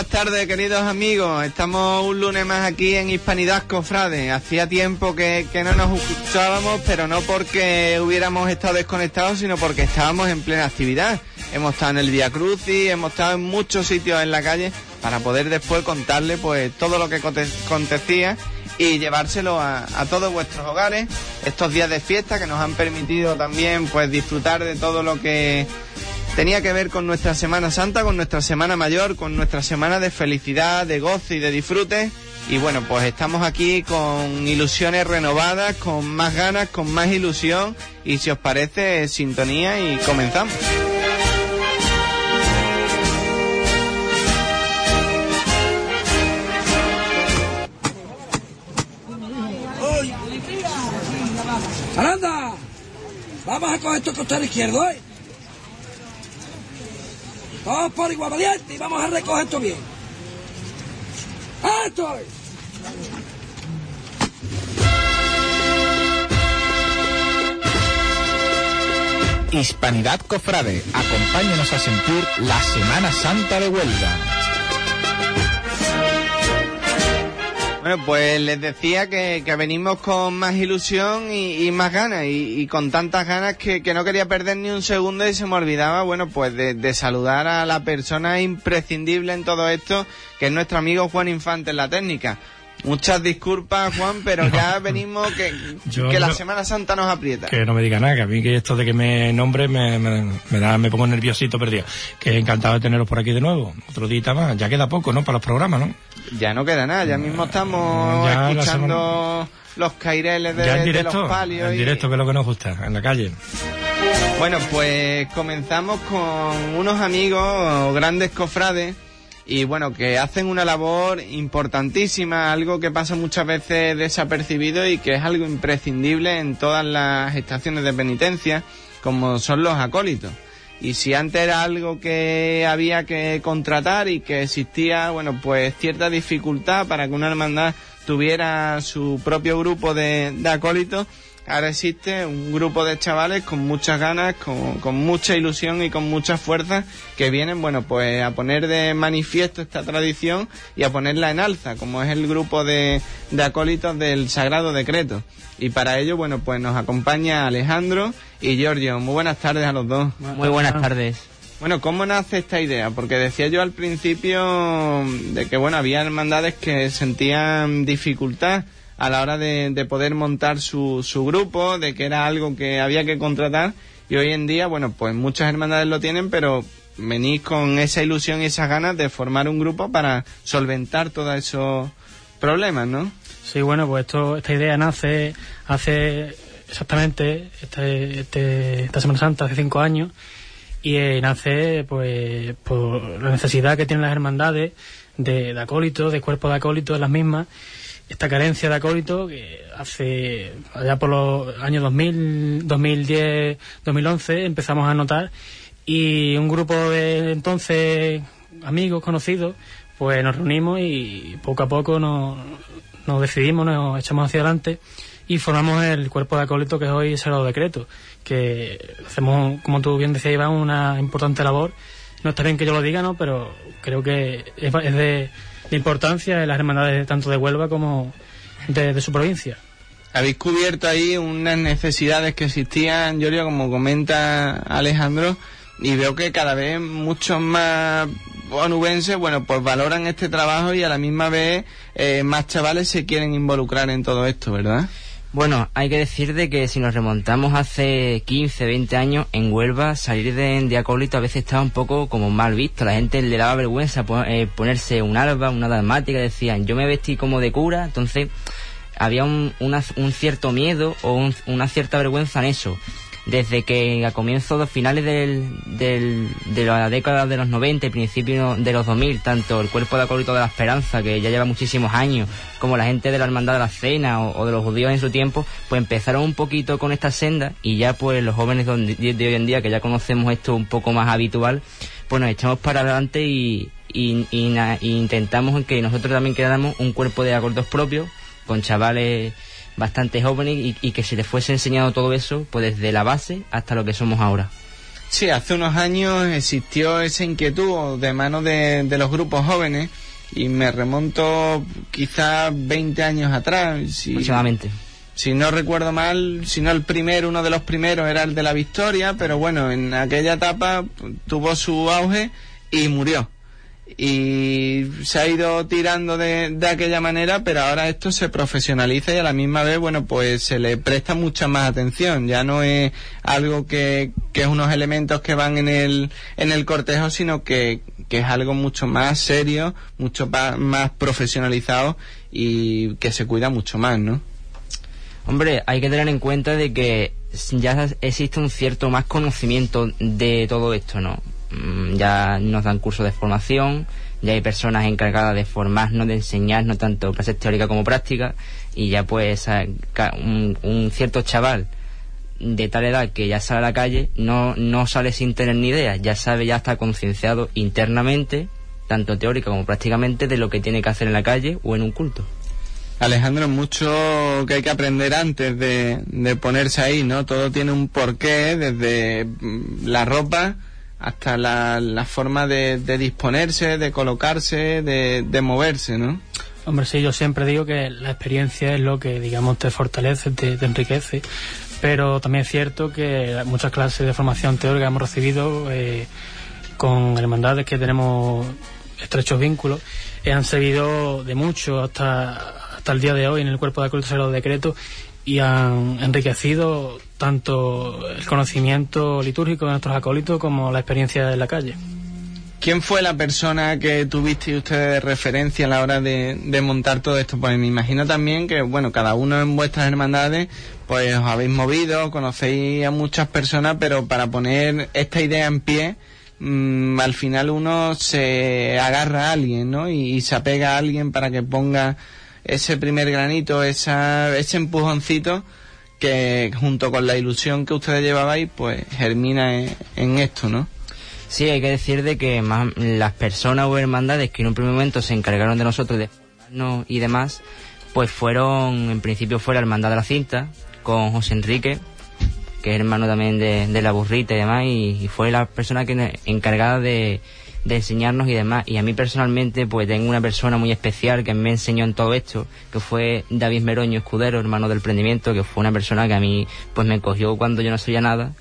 Buenas tardes, queridos amigos. Estamos un lunes más aquí en Hispanidad Cofrade. Hacía tiempo que, que, no nos escuchábamos, pero no porque hubiéramos estado desconectados, sino porque estábamos en plena actividad. Hemos estado en el Via Crucis, hemos estado en muchos sitios en la calle para poder después contarle pues todo lo que acontecía y llevárselo a, a, todos vuestros hogares estos días de fiesta que nos han permitido también pues disfrutar de todo lo que tenía que ver con nuestra Semana Santa, con nuestra Semana Mayor, con nuestra semana de felicidad, de gozo y de disfrute. Y bueno, pues estamos aquí con ilusiones renovadas, con más ganas, con más ilusión. Y si os parece, sintonía y comenzamos. ¡Aranda! Vamos a coger esto costado izquierdo, ¿eh? Todos por igual valiente y vamos a recoger esto bien. ¡Esto es! Hispanidad Cofrade, acompáñenos a sentir la Semana Santa de Huelva. Bueno, pues les decía que, que venimos con más ilusión y, más ganas y, y, con tantas ganas que, que, no quería perder ni un segundo y se me olvidaba, bueno, pues de, de, saludar a la persona imprescindible en todo esto, que es nuestro amigo Juan Infante en la técnica. Muchas disculpas, Juan, pero no. ya venimos que, Yo que la Semana Santa nos aprieta. Que no me diga nada, que a mí que esto de que me nombre me, me, me, da, me pongo nerviosito perdido. Que encantado de teneros por aquí de nuevo. Otro día más. Ya queda poco, ¿no? Para los programas, ¿no? Ya no queda nada, ya mismo estamos ya escuchando los caireles de, ya en directo, de los palios. En y... directo, que es lo que nos gusta, en la calle. Bueno, pues comenzamos con unos amigos, grandes cofrades, y bueno, que hacen una labor importantísima, algo que pasa muchas veces desapercibido y que es algo imprescindible en todas las estaciones de penitencia, como son los acólitos. Y si antes era algo que había que contratar y que existía, bueno, pues cierta dificultad para que una hermandad tuviera su propio grupo de, de acólitos, ahora existe un grupo de chavales con muchas ganas, con, con, mucha ilusión y con mucha fuerza que vienen, bueno, pues a poner de manifiesto esta tradición y a ponerla en alza, como es el grupo de, de acólitos del Sagrado Decreto. Y para ello, bueno, pues nos acompaña Alejandro y Giorgio. Muy buenas tardes a los dos. Muy buenas tardes. Bueno, ¿cómo nace esta idea? Porque decía yo al principio de que, bueno, había hermandades que sentían dificultad a la hora de, de poder montar su, su, grupo, de que era algo que había que contratar y hoy en día, bueno, pues muchas hermandades lo tienen, pero venís con esa ilusión y esas ganas de formar un grupo para solventar todos esos problemas, ¿no? Sí, bueno, pues esto, esta idea nace hace exactamente este, este, esta Semana Santa, hace cinco años, y eh, nace pues por la necesidad que tienen las hermandades de, de acólitos, de cuerpos de acólitos, las mismas, esta carencia de acólito que hace allá por los años 2000, 2010, 2011 empezamos a notar y un grupo de entonces amigos conocidos pues nos reunimos y poco a poco nos, decidimos, nos echamos hacia adelante y formamos el cuerpo de acólito que es hoy Sagrado Decreto, que hacemos, como tú bien decías, Iván, una importante labor. No está bien que yo lo diga, ¿no? Pero creo que es de de importancia de las hermandades tanto de Huelva como de, de, su provincia. Habéis cubierto ahí unas necesidades que existían, Yorio, como comenta Alejandro, y veo que cada vez muchos más onubenses, bueno, pues valoran este trabajo y a la misma vez eh, más chavales se quieren involucrar en todo esto, ¿verdad? Bueno, hay que decir de que si nos remontamos hace 15, 20 años, en Huelva salir de, de acólito a veces estaba un poco como mal visto. La gente le daba vergüenza eh, ponerse un alba, una dalmática, decían, yo me vestí como de cura, entonces había un, un cierto miedo o un, una cierta vergüenza en eso. Desde que a comienzos, finales del, del, de la década de los 90 y principios de los 2000, tanto el Cuerpo de Acólito de la Esperanza, que ya lleva muchísimos años, como la gente de la Hermandad de la Cena o, de los judíos en su tiempo, pues empezaron un poquito con esta senda y ya pues los jóvenes de, de hoy en día, que ya conocemos esto un poco más habitual, pues nos echamos para adelante y, y, y, y intentamos que nosotros también quedáramos un cuerpo de acordos propios, con chavales bastante jóvenes y, y, que se les fuese enseñado todo eso, pues desde la base hasta lo que somos ahora. Sí, hace unos años existió esa inquietud de mano de, de los grupos jóvenes y me remonto quizás 20 años atrás. Si, Aproximadamente. si no recuerdo mal, si no el primero, uno de los primeros era el de la Victoria, pero bueno, en aquella etapa tuvo su auge y murió. Y se ha ido tirando de, de aquella manera, pero ahora esto se profesionaliza y a la misma vez, bueno, pues se le presta mucha más atención. Ya no es algo que, que es unos elementos que van en el, en el cortejo, sino que, que es algo mucho más serio, mucho pa- más profesionalizado y que se cuida mucho más, ¿no? Hombre, hay que tener en cuenta de que ya existe un cierto más conocimiento de todo esto, ¿no? Mm, Ya nos dan cursos de formación, ya hay personas encargadas de formarnos, de enseñarnos tanto clases teóricas como prácticas, y ya pues un, un cierto chaval de tal edad que ya sale a la calle no, no sale sin tener ni idea, ya sabe, ya está concienciado internamente, tanto teórica como prácticamente, de lo que tiene que hacer en la calle o en un culto. Alejandro, mucho que hay que aprender antes de, de ponerse ahí, ¿no? Todo tiene un porqué, desde mm, la ropa hasta la, la forma de, de disponerse, de colocarse, de, moverse, ¿no? Hombre, sí, yo siempre digo que la experiencia es lo que, digamos, te fortalece, te, enriquece. Pero también es cierto que muchas clases de formación teórica hemos recibido eh, con hermandades que tenemos estrechos vínculos, eh, han servido de mucho hasta, hasta el día de hoy en el cuerpo de acólitos de los decretos y han enriquecido tanto el conocimiento litúrgico de nuestros acólitos como la experiencia en la calle. ¿Quién fue la persona que tuviste ustedes de referencia a la hora de, de montar todo esto? Pues me imagino también que, bueno, cada uno en vuestras hermandades, pues os habéis movido, conocéis a muchas personas, pero para poner esta idea en pie, mm, al final uno se agarra a alguien, ¿no? Y, y se apega a alguien para que ponga ese primer granito, esa, ese empujoncito que junto con la ilusión que ustedes llevabais, pues germina en, en esto, ¿no? Sí, hay que decir de que más las personas o hermandades que en un primer momento se encargaron de nosotros de formarnos y demás, pues fueron, en principio fue la Hermandad de la Cinta, con José Enrique, que es hermano también de, de la burrita y demás, y, y fue la persona que encargada de, de enseñarnos y demás. Y a mí personalmente, pues tengo una persona muy especial que me enseñó en todo esto, que fue David Meroño Escudero, hermano del prendimiento, que fue una persona que a mí, pues me cogió cuando yo no sabía nada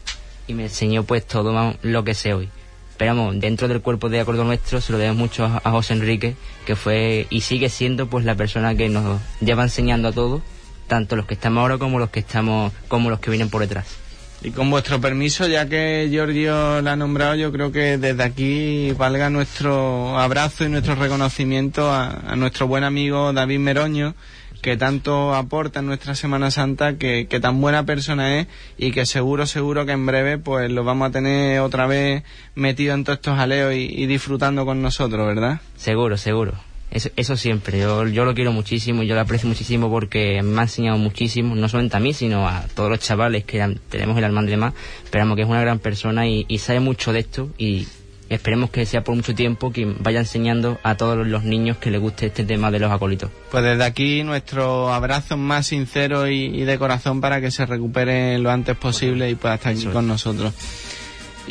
y me enseñó pues todo lo que sé hoy. Pero vamos, dentro del cuerpo de acuerdo nuestro se lo debemos mucho a José Enrique, que fue y sigue siendo pues la persona que nos lleva enseñando a todos, tanto los que estamos ahora como los que estamos, como los que vienen por detrás. Y con vuestro permiso, ya que Giorgio la ha nombrado, yo creo que desde aquí valga nuestro abrazo y nuestro reconocimiento a, nuestro buen amigo David Meroño, que tanto aporta en nuestra Semana Santa, que, tan buena persona es y que seguro, seguro que en breve pues lo vamos a tener otra vez metido en todos estos aleos y disfrutando con nosotros, ¿verdad? Seguro, seguro. Eso, eso siempre. Yo, yo lo quiero muchísimo, yo lo aprecio muchísimo porque me ha enseñado muchísimo, no solamente a mí, sino a todos los chavales que tenemos el almandre más. Esperamos que es una gran persona y, y sabe mucho de esto y esperemos que sea por mucho tiempo que vaya enseñando a todos los niños que les guste este tema de los acólitos. Pues desde aquí nuestro abrazo más sincero y, y de corazón para que se recupere lo antes posible y pueda estar aquí con nosotros.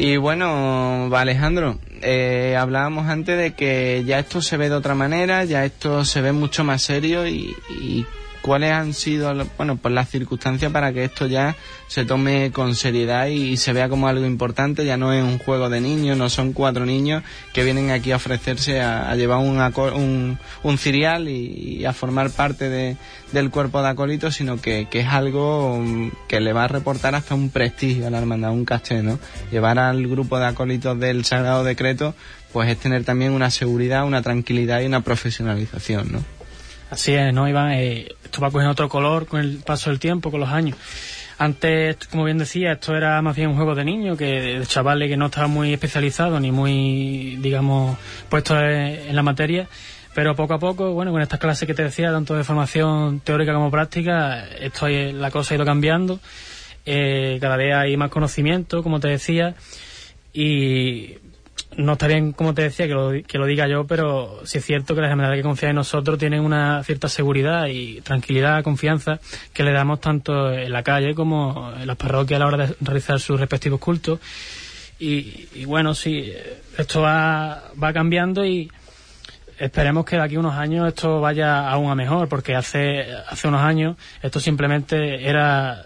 Y bueno, Alejandro, eh, hablábamos antes de que ya esto se ve de otra manera, ya esto se ve mucho más serio y, y cuáles han sido, bueno, pues las circunstancias para que esto ya se tome con seriedad y, se vea como algo importante, ya no es un juego de niños, no son cuatro niños que vienen aquí a ofrecerse a, a llevar un, un, un cirial y, y a formar parte de, del cuerpo de acólitos, sino que, que es algo mm, que le va a reportar hasta un prestigio a la hermandad, un caché, ¿no? Llevar al grupo de acólitos del Sagrado Decreto, pues es tener también una seguridad, una tranquilidad y una profesionalización, ¿no? Así es, ¿no, Iván? Eh, esto va cogiendo otro color con el paso del tiempo, con los años. Antes, como bien decía, esto era más bien un juego de niños, que de chavales que no estaban muy especializados ni muy, digamos, puestos en la materia. Pero poco a poco, bueno, con estas clases que te decía, tanto de formación teórica como práctica, esto la cosa ha ido cambiando. Eh, cada vez hay más conocimiento, como te decía, y no está bien, como te decía, que lo, que lo diga yo, pero sí es cierto que las hermandades que confían en nosotros tienen una cierta seguridad y tranquilidad, confianza que le damos tanto en la calle como en las parroquias a la hora de realizar sus respectivos cultos. Y, y bueno, sí, esto va, va cambiando y esperemos que de aquí a unos años esto vaya aún a mejor, porque hace, hace unos años esto simplemente era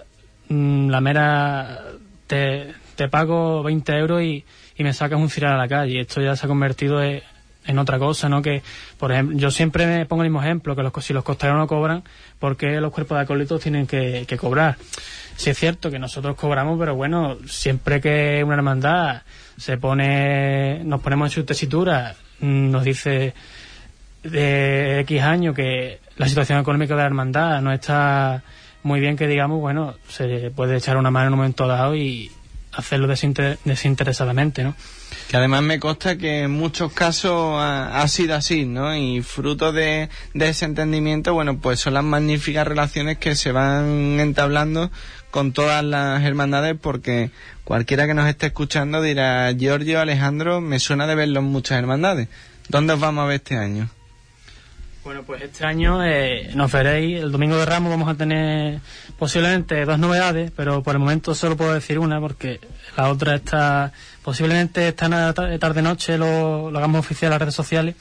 mm, la mera... Te, te pago 20 euros y, y me sacas un ciral a la calle. Esto ya se ha convertido en, en otra cosa, ¿no? Que, por ejemplo, yo siempre me pongo el mismo ejemplo, que los, si los costeros no cobran, ¿por qué los cuerpos de acólitos tienen que, que cobrar? Sí es cierto que nosotros cobramos, pero bueno, siempre que una hermandad se pone, nos ponemos en su tesitura, mm, nos dice de X años que la situación económica de la hermandad no está muy bien, que digamos, bueno, se puede echar una mano en un momento dado y hacerlo desinter- desinteresadamente, ¿no? Que además me consta que en muchos casos ha, ha sido así, ¿no? Y fruto de, de ese entendimiento, bueno, pues son las magníficas relaciones que se van entablando con todas las hermandades porque cualquiera que nos esté escuchando dirá, Giorgio, Alejandro, me suena de verlo en muchas hermandades. ¿Dónde os vamos a ver este año? Bueno, pues este año eh, nos veréis, el Domingo de Ramos vamos a tener posiblemente dos novedades, pero por el momento solo puedo decir una porque la otra está, posiblemente esta tarde-noche lo, lo hagamos oficial en las redes sociales.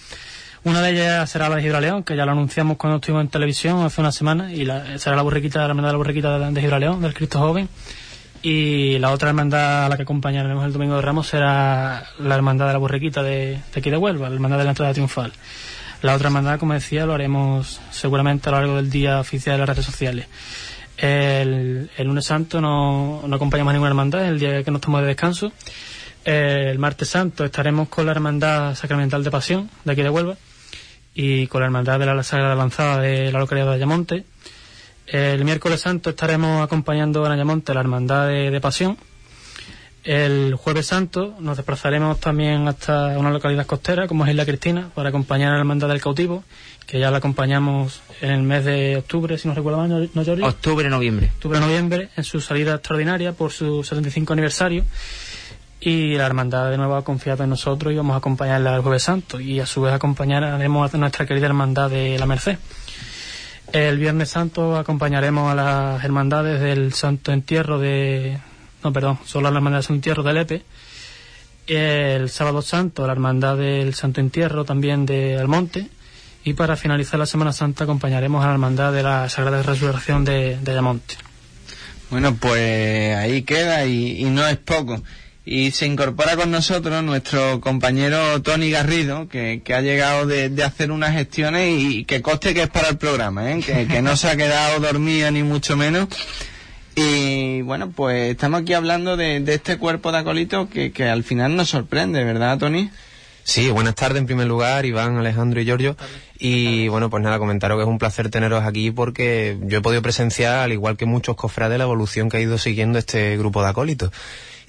Una de ellas será la de Gibraleón, que ya lo anunciamos cuando estuvimos en televisión hace una semana, y la, será la burriquita, la hermandad de la burriquita de, de Gibraleón, del Cristo Joven. Y la otra hermandad a la que acompañaremos el Domingo de Ramos será la hermandad de la burriquita de aquí de Huelva, la hermandad de la entrada triunfal. La otra hermandad, como decía, lo haremos seguramente a lo largo del día oficial de las redes sociales. El, lunes santo no, acompañamos a ninguna hermandad, es el día que nos tomamos de descanso. El martes santo estaremos con la hermandad sacramental de pasión de aquí de Huelva y con la hermandad de la Sagrada Lanzada de la localidad de Ayamonte. El miércoles santo estaremos acompañando en Ayamonte la hermandad de pasión. El jueves santo nos desplazaremos también hasta una localidad costera como es Isla Cristina para acompañar a la hermandad del cautivo, que ya la acompañamos en el mes de octubre, si no recuerdo mal, ¿no, no? Octubre, noviembre. octubre-noviembre en su salida extraordinaria por su 75 aniversario y la hermandad de nuevo ha confiado en nosotros y vamos a acompañarla el jueves santo y a su vez acompañaremos a nuestra querida hermandad de la Merced. El viernes santo acompañaremos a las hermandades del Santo Entierro de... No, perdón, solo la hermandad del Santo Entierro de Lepe. El sábado santo la hermandad del Santo Entierro también de Almonte. Y para finalizar la Semana Santa acompañaremos a la hermandad de la Sagrada Resurrección de, de Ayamonte. Bueno, pues ahí queda y, y no es poco. Y se incorpora con nosotros nuestro compañero Tony Garrido, que, que ha llegado de, de hacer unas gestiones y que coste que es para el programa, ¿eh? que, que no se ha quedado dormido ni mucho menos. Y bueno, pues estamos aquí hablando de, de este cuerpo de acolitos que, que al final nos sorprende, ¿verdad, Tony? Sí, buenas tardes en primer lugar, Iván, Alejandro y Giorgio. Y bueno, pues nada, comentaros que es un placer teneros aquí porque yo he podido presenciar, al igual que muchos cofrades, la evolución que ha ido siguiendo este grupo de acólitos.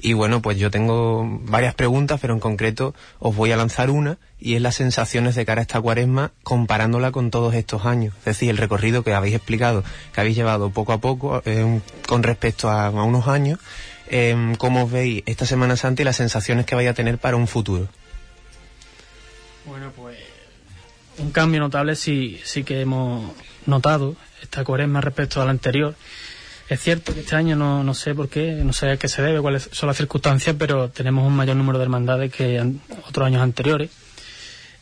Y bueno, pues yo tengo varias preguntas, pero en concreto os voy a lanzar una y es las sensaciones de cara a esta cuaresma comparándola con todos estos años. Es decir, el recorrido que habéis explicado, que habéis llevado poco a poco eh, con respecto a, unos años. Eh, ¿Cómo os veis esta Semana Santa y las sensaciones que vais a tener para un futuro? Bueno, pues un cambio notable sí, sí que hemos notado esta cuaresma respecto a la anterior. Es cierto que este año no, no sé por qué, no sé a qué se debe, cuáles son las circunstancias, pero tenemos un mayor número de hermandades que an- otros años anteriores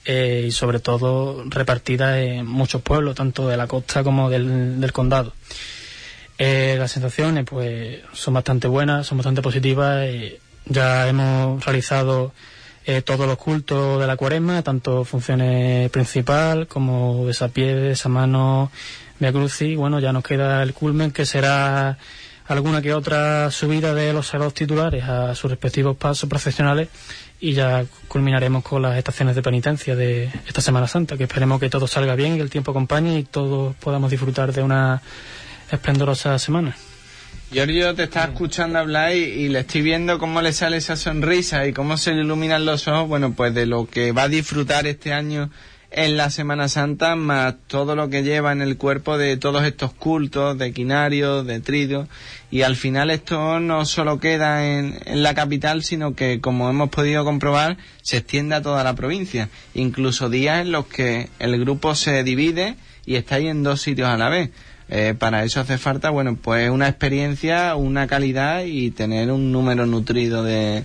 eh, y sobre todo repartidas en muchos pueblos, tanto de la costa como del, del condado. Eh, las sensaciones pues son bastante buenas, son bastante positivas. eh, ya hemos realizado todos los cultos de la cuaresma, tanto funciones principal como besapié, besamano, Via Crucis. Bueno, ya nos queda el culmen que será alguna que otra subida de los sagrados titulares a sus respectivos pasos profesionales y ya culminaremos con las estaciones de penitencia de esta Semana Santa, que esperemos que todo salga bien, que el tiempo acompañe y todos podamos disfrutar de una esplendorosa semana. Giorgio te está escuchando hablar y, y le estoy viendo cómo le sale esa sonrisa y cómo se le iluminan los ojos, bueno, pues de lo que va a disfrutar este año en la Semana Santa, más todo lo que lleva en el cuerpo de todos estos cultos, de quinarios, de tridos, y al final esto no solo queda en, en la capital, sino que, como hemos podido comprobar, se extiende a toda la provincia, incluso días en los que el grupo se divide y está ahí en dos sitios a la vez. Eh, para eso hace falta, bueno, pues una experiencia, una calidad y tener un número nutrido de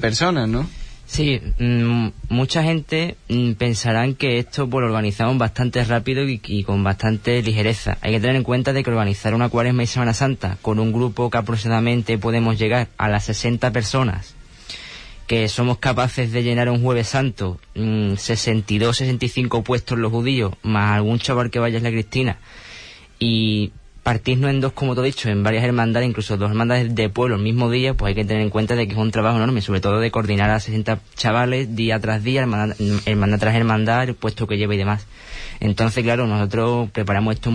personas, ¿no? Sí, mm, mucha gente mm, pensarán que esto pues, lo organizamos bastante rápido y, y, con bastante ligereza. Hay que tener en cuenta de que organizar una cuaresma y Semana Santa con un grupo que aproximadamente podemos llegar a las 60 personas, que somos capaces de llenar un jueves santo, mm, 62, 65 puestos los judíos, más algún chaval que vaya a la Cristina, y partirnos en dos, como te he dicho, en varias hermandades, incluso dos hermandades de pueblo el mismo día, pues hay que tener en cuenta de que es un trabajo enorme, sobre todo de coordinar a 60 chavales día tras día, hermandad, hermandad tras hermandad, el puesto que lleva y demás. Entonces, claro, nosotros preparamos esto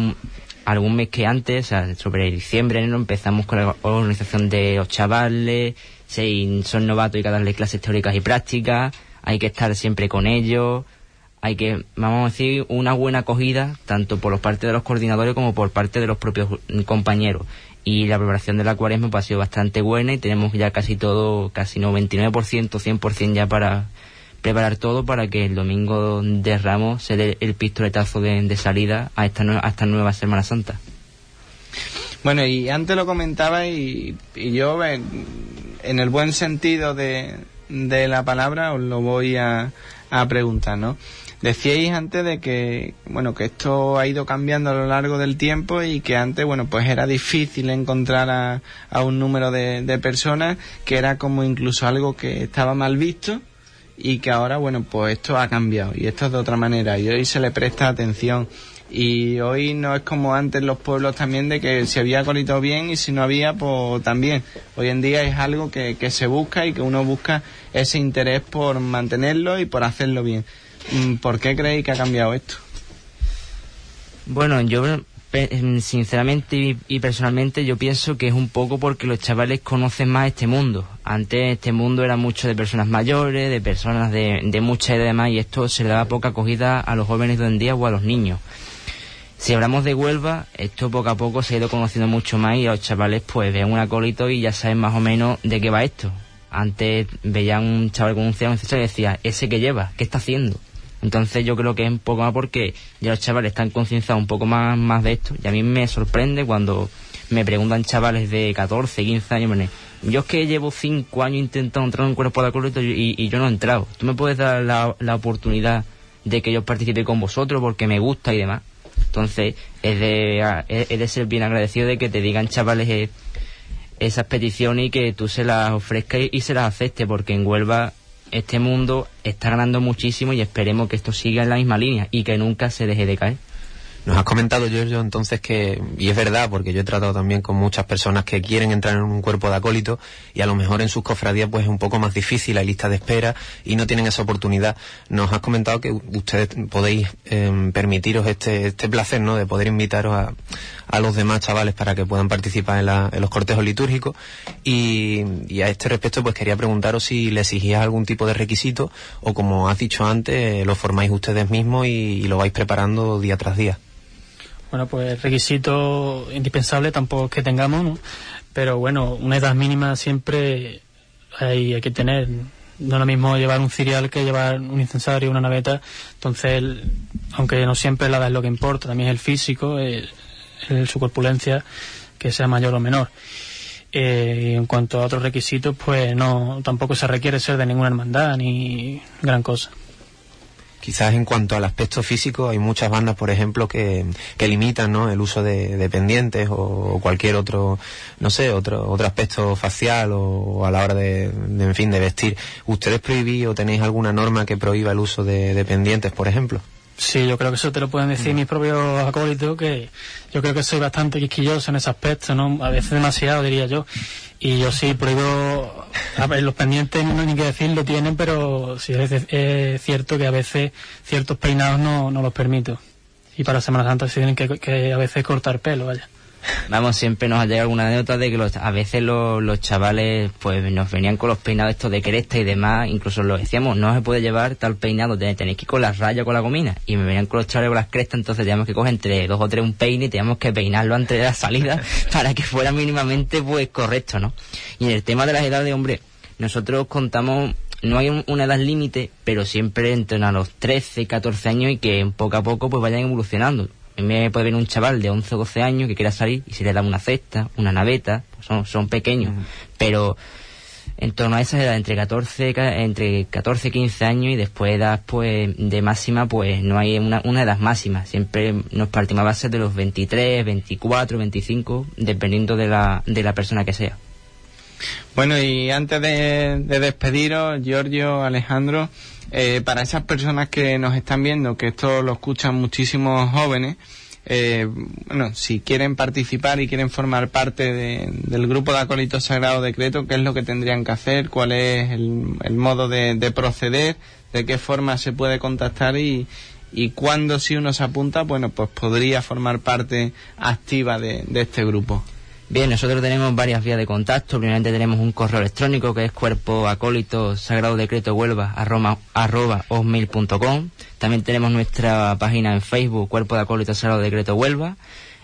algún mes que antes, o sea, sobre diciembre, enero, empezamos con la organización de los chavales, si son novatos hay que darles clases teóricas y prácticas, hay que estar siempre con ellos, hay que, vamos a decir, una buena acogida, tanto por parte de los coordinadores como por parte de los propios compañeros. Y la preparación de la cuaresma pues, ha sido bastante buena y tenemos ya casi todo, casi 99%, 100% ya para preparar todo para que el domingo de Ramos se dé el pistoletazo de, de salida a esta, a esta nueva Semana Santa. Bueno, y antes lo comentaba y, yo, en, en, el buen sentido de, de la palabra, os lo voy a preguntar, ¿no? Decíais antes de que, bueno, que esto ha ido cambiando a lo largo del tiempo y que antes, bueno, pues era difícil encontrar a, un número de, de, personas, que era como incluso algo que estaba mal visto y que ahora, bueno, pues esto ha cambiado y esto es de otra manera y hoy se le presta atención. Y hoy no es como antes los pueblos también de que si había colito bien y si no había, pues también. Hoy en día es algo que, que se busca y que uno busca ese interés por mantenerlo y por hacerlo bien. ¿Por qué creéis que ha cambiado esto? Bueno, yo sinceramente y, personalmente yo pienso que es un poco porque los chavales conocen más este mundo. Antes este mundo era mucho de personas mayores, de personas de, de mucha edad y demás, y esto se le da poca acogida a los jóvenes de hoy en día o a los niños. Si hablamos de Huelva, esto poco a poco se ha ido conociendo mucho más y los chavales pues ven un acólito y ya saben más o menos de qué va esto. Antes veían un chaval con un cielo y decía, ese que lleva, ¿qué está haciendo? Entonces yo creo que es un poco más porque ya los chavales están concienciados un poco más, más de esto. Y a mí me sorprende cuando me preguntan chavales de 14, 15 años, yo es que llevo 5 años intentando entrar en un cuerpo de acólito y, y, yo no he entrado. ¿Tú me puedes dar la, la, oportunidad de que yo participe con vosotros porque me gusta y demás? Entonces es de, es, de ser bien agradecido de que te digan chavales esas peticiones y que tú se las ofrezcas y, y se las aceptes porque en Huelva este mundo está ganando muchísimo y esperemos que esto siga en la misma línea y que nunca se deje de caer. Nos has comentado, Giorgio, entonces que, y es verdad, porque yo he tratado también con muchas personas que quieren entrar en un cuerpo de acólito y a lo mejor en sus cofradías pues es un poco más difícil, hay lista de espera y no tienen esa oportunidad. Nos has comentado que ustedes podéis eh, permitiros este, este placer, ¿no?, de poder invitaros a, a los demás chavales para que puedan participar en, la, en los cortejos litúrgicos y, a este respecto pues quería preguntaros si le exigías algún tipo de requisito o como has dicho antes, lo formáis ustedes mismos y lo vais preparando día tras día. Bueno, pues requisito indispensable tampoco es que tengamos. Pero bueno, una edad mínima siempre hay, hay que tener. No es lo mismo llevar un cereal que llevar un incensario, una naveta. Entonces, aunque no siempre la edad es lo que importa, también es el físico, el, su corpulencia, que sea mayor o menor. Eh, en cuanto a otros requisitos, pues no, tampoco se requiere ser de ninguna hermandad ni gran cosa. Quizás en cuanto al aspecto físico, hay muchas bandas, por ejemplo, que, limitan ¿no? el uso de, pendientes o, cualquier otro, no sé, otro, otro aspecto facial o, a la hora de, en fin, de vestir. ¿Ustedes prohibís o tenéis alguna norma que prohíba el uso de, de pendientes, por ejemplo? Sí, yo creo que eso te lo pueden decir mm. mis propios acólitos, que yo creo que soy bastante quisquilloso en ese aspecto, ¿no? A veces demasiado, diría yo. Y yo sí prohíbo, a ver, los pendientes no hay ni que decir, lo tienen, pero sí es, es cierto que a veces ciertos peinados no, no los permito. Y para Semana Santa se tienen que, que a veces cortar pelo, vaya. Vamos, siempre nos ha llegado alguna anécdota de que los, a veces los, los, chavales pues nos venían con los peinados estos de cresta y demás, incluso lo decíamos, no se puede llevar tal peinado, tenéis que ir con la raya con la gomina. Y me venían con los chavales con las crestas, entonces teníamos que coger entre dos o tres un peine y teníamos que peinarlo antes de la salida para que fuera mínimamente pues correcto, ¿no? Y en el tema de las edades, hombre, nosotros contamos no hay un, una edad límite, pero siempre entre a los 13 y 14 años y que poco a poco pues vayan evolucionando me puede venir un chaval de 11 o 12 años que quiera salir y se le da una cesta, una naveta, pues son, son pequeños, uh -huh. pero en torno a esa edad, entre 14, ca- entre 14 y 15 años y después edad pues de máxima, pues no hay una, una edad máxima. Siempre nos partimos a base de los 23, 24, 25, dependiendo de la, de la persona que sea. Bueno, y antes de, de despediros, Giorgio, Alejandro, eh, para esas personas que nos están viendo, que esto lo escuchan muchísimos jóvenes, eh, bueno, si quieren participar y quieren formar parte de- del grupo de acólitos sagrado decreto, ¿qué es lo que tendrían que hacer? ¿Cuál es el, el modo de, de proceder? ¿De qué forma se puede contactar? Y, y cuándo si uno se apunta, bueno, pues podría formar parte activa de este grupo. Bien, nosotros tenemos varias vías de contacto. Primeramente tenemos un correo electrónico que es cuerpo acólito sagrado decreto huelva arroba, arroba hotmail.com. También tenemos nuestra página en Facebook, cuerpo de acólito sagrado decreto huelva.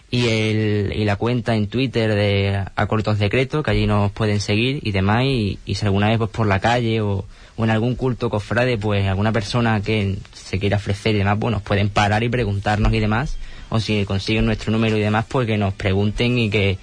Y, el, y la cuenta en Twitter de acólitos decreto, que allí nos pueden seguir y demás. Y, y si alguna vez pues por la calle o, o en algún culto cofrade, pues alguna persona que se quiera ofrecer y demás, pues nos pueden parar y preguntarnos y demás. O si consiguen nuestro número y demás, pues que nos pregunten y que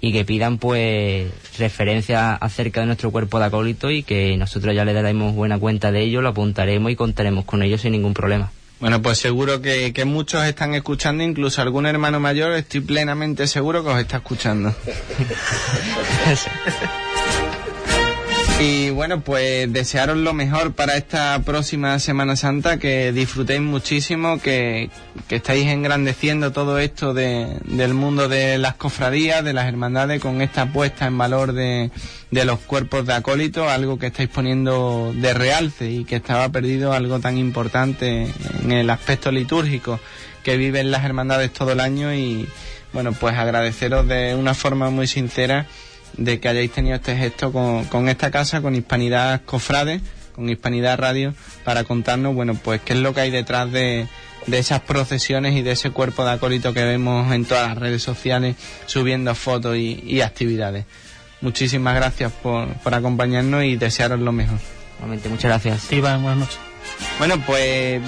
y que pidan pues referencia acerca de nuestro cuerpo de acólito y que nosotros ya le daremos buena cuenta de ello, lo apuntaremos y contaremos con ellos sin ningún problema. Bueno, pues seguro que, que muchos están escuchando, incluso algún hermano mayor, estoy plenamente seguro que os está escuchando. Y bueno, pues desearos lo mejor para esta próxima Semana Santa, que disfrutéis muchísimo, que, que estáis engrandeciendo todo esto de- del mundo de las cofradías, de las hermandades, con esta puesta en valor de, de los cuerpos de acólitos, algo que estáis poniendo de realce y que estaba perdido algo tan importante en el aspecto litúrgico que viven las hermandades todo el año. Y bueno, pues agradeceros de una forma muy sincera de que hayáis tenido este gesto con, con esta casa, con Hispanidad Cofrade, con Hispanidad Radio, para contarnos, bueno, pues qué es lo que hay detrás de, de esas procesiones y de ese cuerpo de acólito que vemos en todas las redes sociales subiendo fotos y, y actividades. Muchísimas gracias por, por acompañarnos y desearos lo mejor. Nuevamente, muchas gracias. Iván, buenas noches. Bueno, pues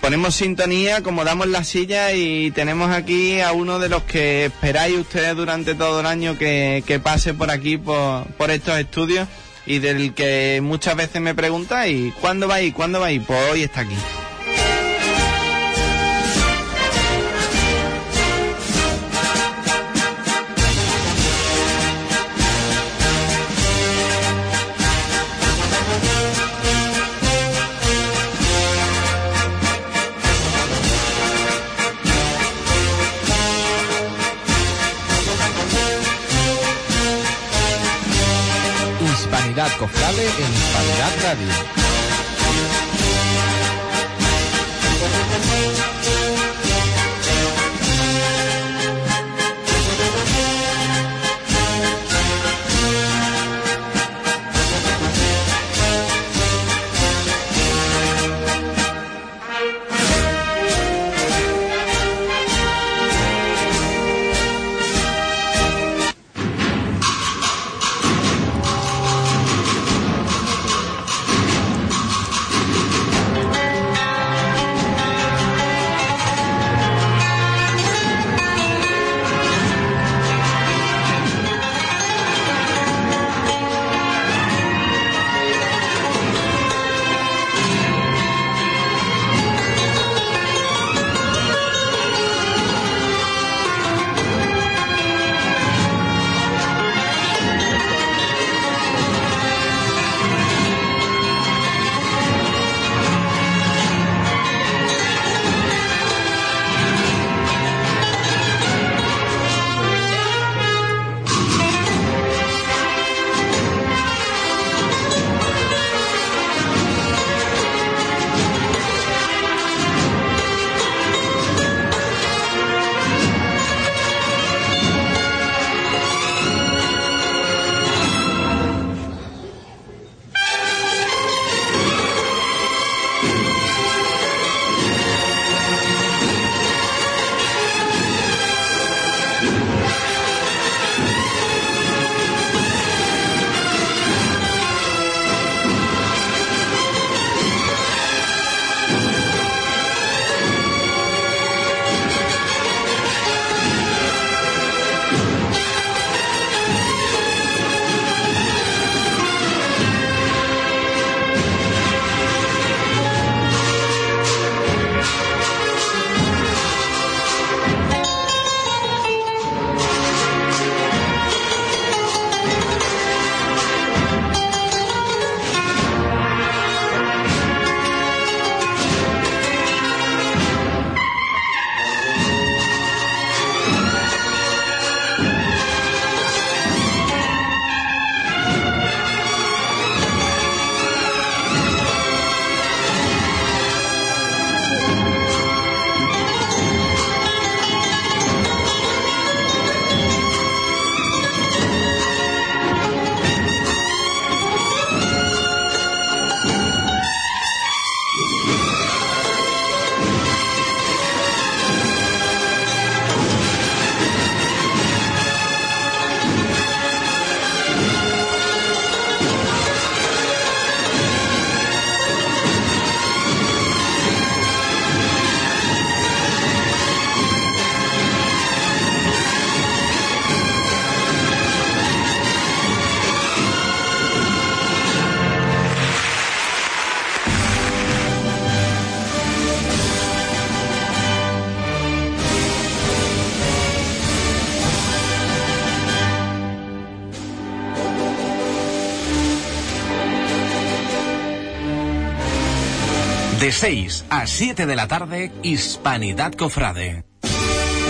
ponemos sintonía, acomodamos la silla y tenemos aquí a uno de los que esperáis ustedes durante todo el año que, que pase por aquí, por, por estos estudios y del que muchas veces me preguntáis, ¿cuándo vais? ¿Cuándo vais? Pues hoy está aquí. En Hispanidad Radio. 6 a 7 de la tarde, Hispanidad Cofrade.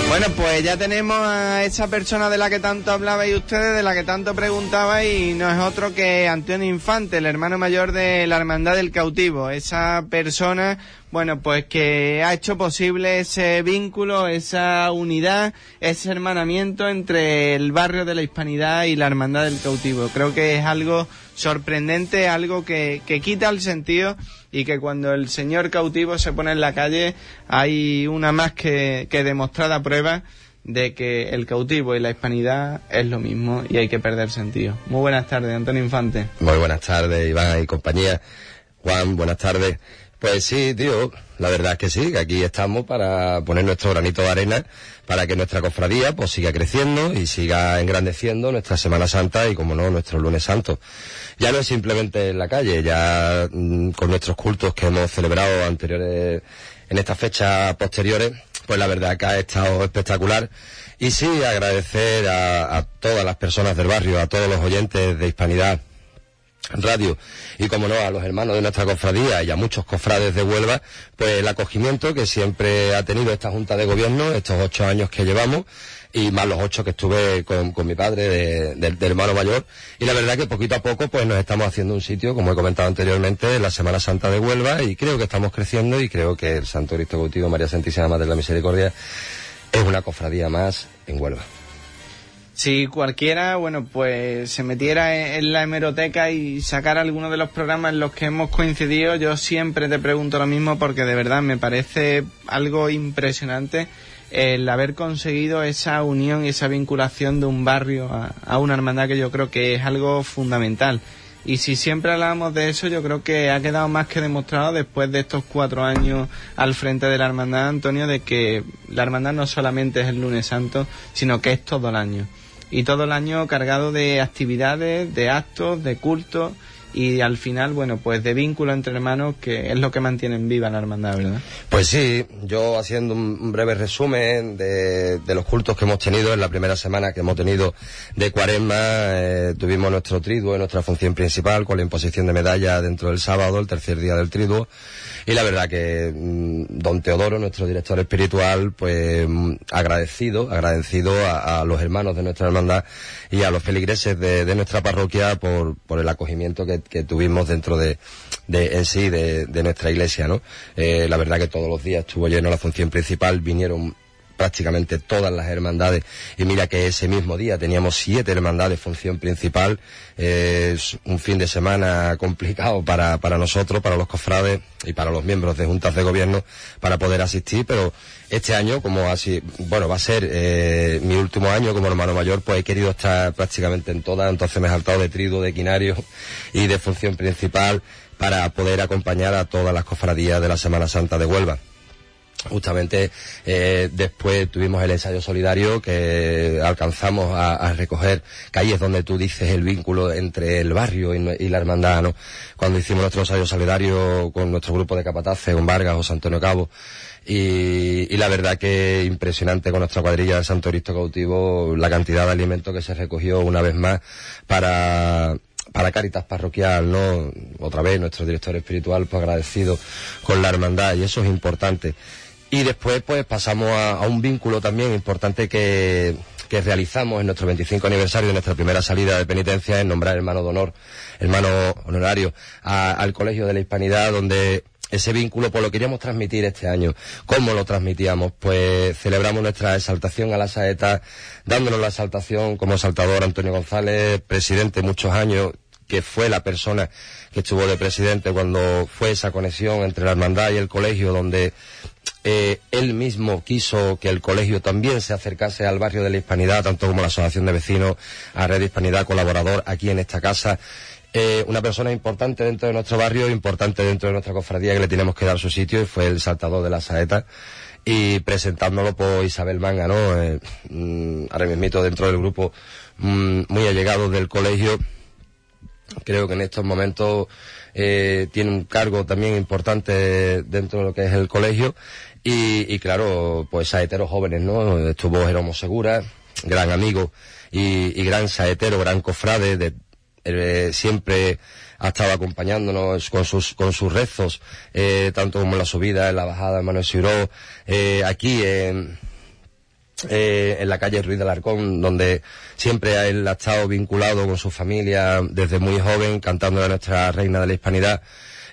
Bueno, pues ya tenemos a esa persona de la que tanto hablabais ustedes, de la que tanto preguntabais, y no es otro que Antonio Infante, el hermano mayor de la Hermandad del Cautivo. Esa persona, bueno, pues que ha hecho posible ese vínculo, esa unidad, ese hermanamiento entre el barrio de la Hispanidad y la Hermandad del Cautivo. Creo que es algo sorprendente, algo que, que quita el sentido y que cuando el señor cautivo se pone en la calle hay una más que, demostrada prueba de que el cautivo y la hispanidad es lo mismo y hay que perder sentido. Muy buenas tardes, Antonio Infante. Muy buenas tardes, Iván y compañía. Juan, buenas tardes. Pues sí, tío, la verdad es que sí, que aquí estamos para poner nuestro granito de arena para que nuestra cofradía pues siga creciendo y siga engrandeciendo nuestra Semana Santa y como no nuestro lunes santo. Ya no es simplemente en la calle, ya mm, con nuestros cultos que hemos celebrado anteriores en estas fechas posteriores, pues la verdad que ha estado espectacular. Y sí, agradecer a, a todas las personas del barrio, a todos los oyentes de Hispanidad, radio. Y como no a los hermanos de nuestra cofradía y a muchos cofrades de Huelva pues el acogimiento que siempre ha tenido esta junta de gobierno estos ocho años que llevamos y más los ocho que estuve con, con mi padre de, de, hermano mayor. Y la verdad que poquito a poco pues nos estamos haciendo un sitio como he comentado anteriormente la Semana Santa de Huelva y creo que estamos creciendo y creo que el Santo Cristo Cautivo María Santísima Madre de la Misericordia es una cofradía más en Huelva si cualquiera, bueno, pues se metiera en la hemeroteca y sacara alguno de los programas en los que hemos coincidido, yo siempre te pregunto lo mismo porque de verdad me parece algo impresionante el haber conseguido esa unión y esa vinculación de un barrio a, a una hermandad que yo creo que es algo fundamental. Y si siempre hablamos de eso, yo creo que ha quedado más que demostrado después de estos cuatro años al frente de la hermandad, Antonio, de que la hermandad no solamente es el lunes santo, sino que es todo el año y todo el año cargado de actividades, de actos, de cultos y al final, bueno, pues de vínculo entre hermanos que es lo que mantienen viva la hermandad, ¿verdad? Pues sí, yo haciendo un breve resumen de, de los cultos que hemos tenido en la primera semana que hemos tenido de cuaresma, eh, tuvimos nuestro triduo, nuestra función principal con la imposición de medalla dentro del sábado, el tercer día del triduo. Y la verdad que mmm, don Teodoro, nuestro director espiritual, pues mmm, agradecido, agradecido a, a, los hermanos de nuestra hermandad y a los feligreses de, de nuestra parroquia por, por el acogimiento que, que, tuvimos dentro de, de en sí de, de, nuestra iglesia, ¿no? Eh, la verdad que todos los días estuvo lleno la función principal, vinieron prácticamente todas las hermandades. Y mira que ese mismo día teníamos siete hermandades función principal. Es un fin de semana complicado para, para nosotros para los cofrades y para los miembros de juntas de gobierno para poder asistir pero este año como así bueno va a ser eh, mi último año como hermano mayor pues he querido estar prácticamente en todas. Entonces me he saltado de trido de quinario y de función principal para poder acompañar a todas las cofradías de la Semana Santa de Huelva justamente eh, después tuvimos el ensayo solidario que alcanzamos a, a, recoger, que ahí es donde tú dices el vínculo entre el barrio y, la hermandad, ¿no? Cuando hicimos nuestro ensayo solidario con nuestro grupo de capataces, con Vargas, José Antonio Cabo, y, y, la verdad que impresionante con nuestra cuadrilla de Santo Cristo Cautivo la cantidad de alimentos que se recogió una vez más para para Caritas Parroquial, ¿no? Otra vez nuestro director espiritual pues agradecido con la hermandad y eso es importante. Y después pues pasamos a, un vínculo también importante que, que, realizamos en nuestro 25 aniversario de nuestra primera salida de penitencia en nombrar hermano de honor, hermano honorario a, al Colegio de la Hispanidad donde ese vínculo pues lo queríamos transmitir este año. ¿Cómo lo transmitíamos? Pues celebramos nuestra exaltación a la saeta, dándonos la exaltación como saltador Antonio González, presidente muchos años, que fue la persona que estuvo de presidente cuando fue esa conexión entre la hermandad y el colegio, donde eh, él mismo quiso que el colegio también se acercase al barrio de la Hispanidad, tanto como la Asociación de Vecinos, a Red Hispanidad, colaborador aquí en esta casa. Eh, una persona importante dentro de nuestro barrio, importante dentro de nuestra cofradía que le tenemos que dar su sitio y fue el saltador de la saeta y presentándolo por Isabel Manga, ¿no? Eh, mmm, ahora mismo dentro del grupo mmm, muy allegado del colegio creo que en estos momentos eh, tiene un cargo también importante dentro de lo que es el colegio y, y claro, pues saeteros jóvenes, ¿no? Estuvo Jeromo Segura, gran amigo y, gran saetero, gran cofrade de eh, siempre ha estado acompañándonos con sus, con sus rezos, eh, tanto como en la subida, en la bajada, en Manuel Siró, eh, aquí en, eh, en la calle Ruiz del Arcón, donde siempre él ha estado vinculado con su familia desde muy joven, cantando a nuestra reina de la hispanidad.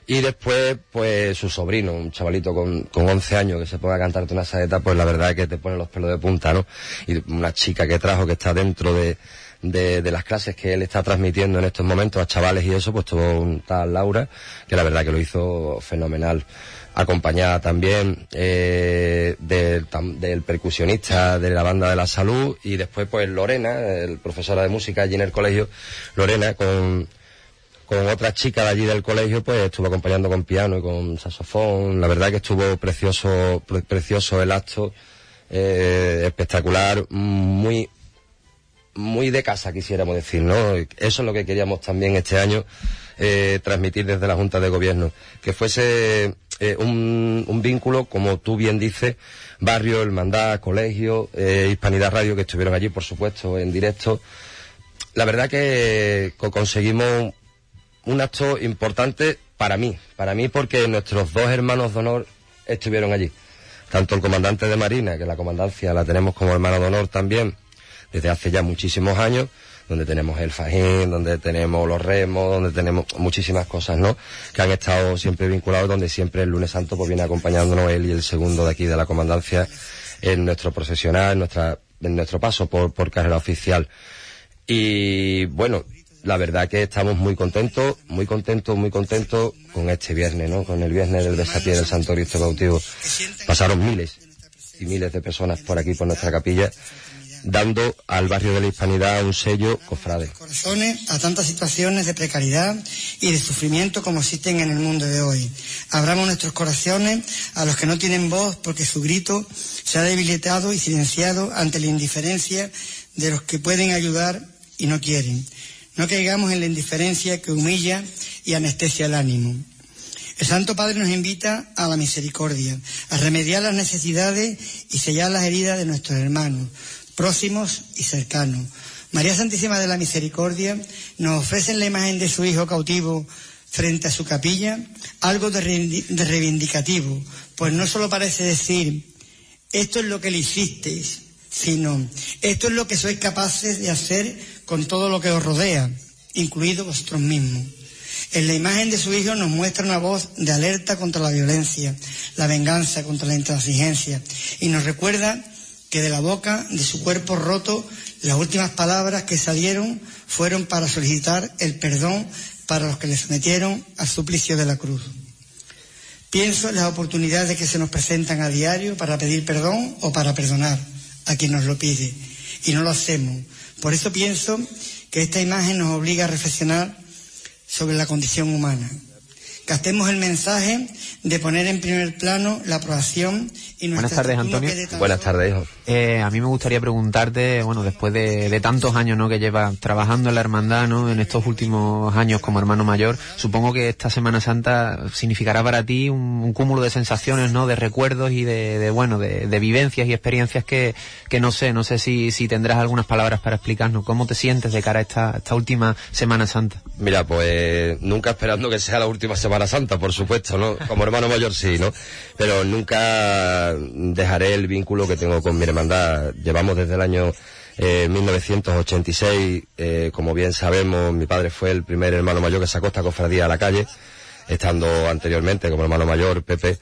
Y después, pues su sobrino, un chavalito con, con 11 años que se ponga a cantarte una saeta, pues la verdad es que te pone los pelos de punta, ¿no? Y una chica que trajo que está dentro de, de, las clases que él está transmitiendo en estos momentos a chavales y eso, pues tuvo un tal Laura, que la verdad que lo hizo fenomenal acompañada también eh, del, del percusionista de la banda de la salud y después pues Lorena, el profesora de música allí en el colegio, Lorena con, con otra chica de allí del colegio pues estuvo acompañando con piano y con saxofón, la verdad que estuvo precioso, pre- precioso el acto, eh, espectacular, muy muy de casa, quisiéramos decir, ¿no? Eso es lo que queríamos también este año eh, transmitir desde la Junta de Gobierno, que fuese eh, un, un vínculo, como tú bien dices, barrio, hermandad, colegio, Hispanidad Radio, que estuvieron allí, por supuesto, en directo. La verdad que co- conseguimos un acto importante para mí, para mí porque nuestros dos hermanos de honor estuvieron allí. Tanto el comandante de Marina, que la comandancia la tenemos como hermano de honor también, desde hace ya muchísimos años, donde tenemos el fajín, donde tenemos los remos, donde tenemos muchísimas cosas, ¿no? Que han estado siempre vinculados, donde siempre el lunes santo pues viene acompañándonos él y el segundo de aquí de la comandancia en nuestro procesional, en nuestra, en nuestro paso por, por carrera oficial. Y bueno, la verdad que estamos muy contentos, muy contentos, muy contentos con este viernes, ¿no? Con el viernes del besapié del Santo Cristo cautivo. Pasaron miles y miles de personas por aquí, por nuestra capilla, dando al barrio de la Hispanidad un sello cofrade. corazones a tantas situaciones de precariedad y de sufrimiento como existen en el mundo de hoy. Abramos nuestros corazones a los que no tienen voz porque su grito se ha debilitado y silenciado ante la indiferencia de los que pueden ayudar y no quieren. No caigamos en la indiferencia que humilla y anestesia el ánimo. El Santo Padre nos invita a la misericordia, a remediar las necesidades y sellar las heridas de nuestros hermanos, próximos y cercanos. María Santísima de la Misericordia nos ofrece en la imagen de su Hijo cautivo frente a su capilla algo de, reivindicativo, pues no solo parece decir esto es lo que le hicisteis, sino esto es lo que sois capaces de hacer con todo lo que os rodea, incluido vosotros mismos. En la imagen de su hijo nos muestra una voz de alerta contra la violencia, la venganza, contra la intransigencia, y nos recuerda que de la boca de su cuerpo roto las últimas palabras que salieron fueron para solicitar el perdón para los que le sometieron al suplicio de la cruz. Pienso en las oportunidades que se nos presentan a diario para pedir perdón o para perdonar a quien nos lo pide, y no lo hacemos. Por eso pienso que esta imagen nos obliga a reflexionar sobre la condición humana. Captemos el mensaje de poner en primer plano la aprobación y Buenas nuestra tardes, actitud no Antonio. Buenas tardes, hijo. Eh, a mí me gustaría preguntarte, bueno, después de, de tantos años ¿no? que llevas trabajando en la hermandad, ¿no? en estos últimos años como hermano mayor, supongo que esta Semana Santa significará para ti un, un cúmulo de sensaciones, ¿no? de recuerdos y de, de, bueno, de, de vivencias y experiencias que, que no sé, no sé si, si tendrás algunas palabras para explicarnos cómo te sientes de cara a esta, esta última Semana Santa. Mira, pues nunca esperando que sea la última Semana Santa, por supuesto, ¿no? Como hermano mayor sí, ¿no? Pero nunca dejaré el vínculo que tengo con mi hermandad. Llevamos desde el año eh, 1986, eh, como bien sabemos, mi padre fue el primer hermano mayor que sacó esta cofradía a la calle, estando anteriormente como hermano mayor, Pepe,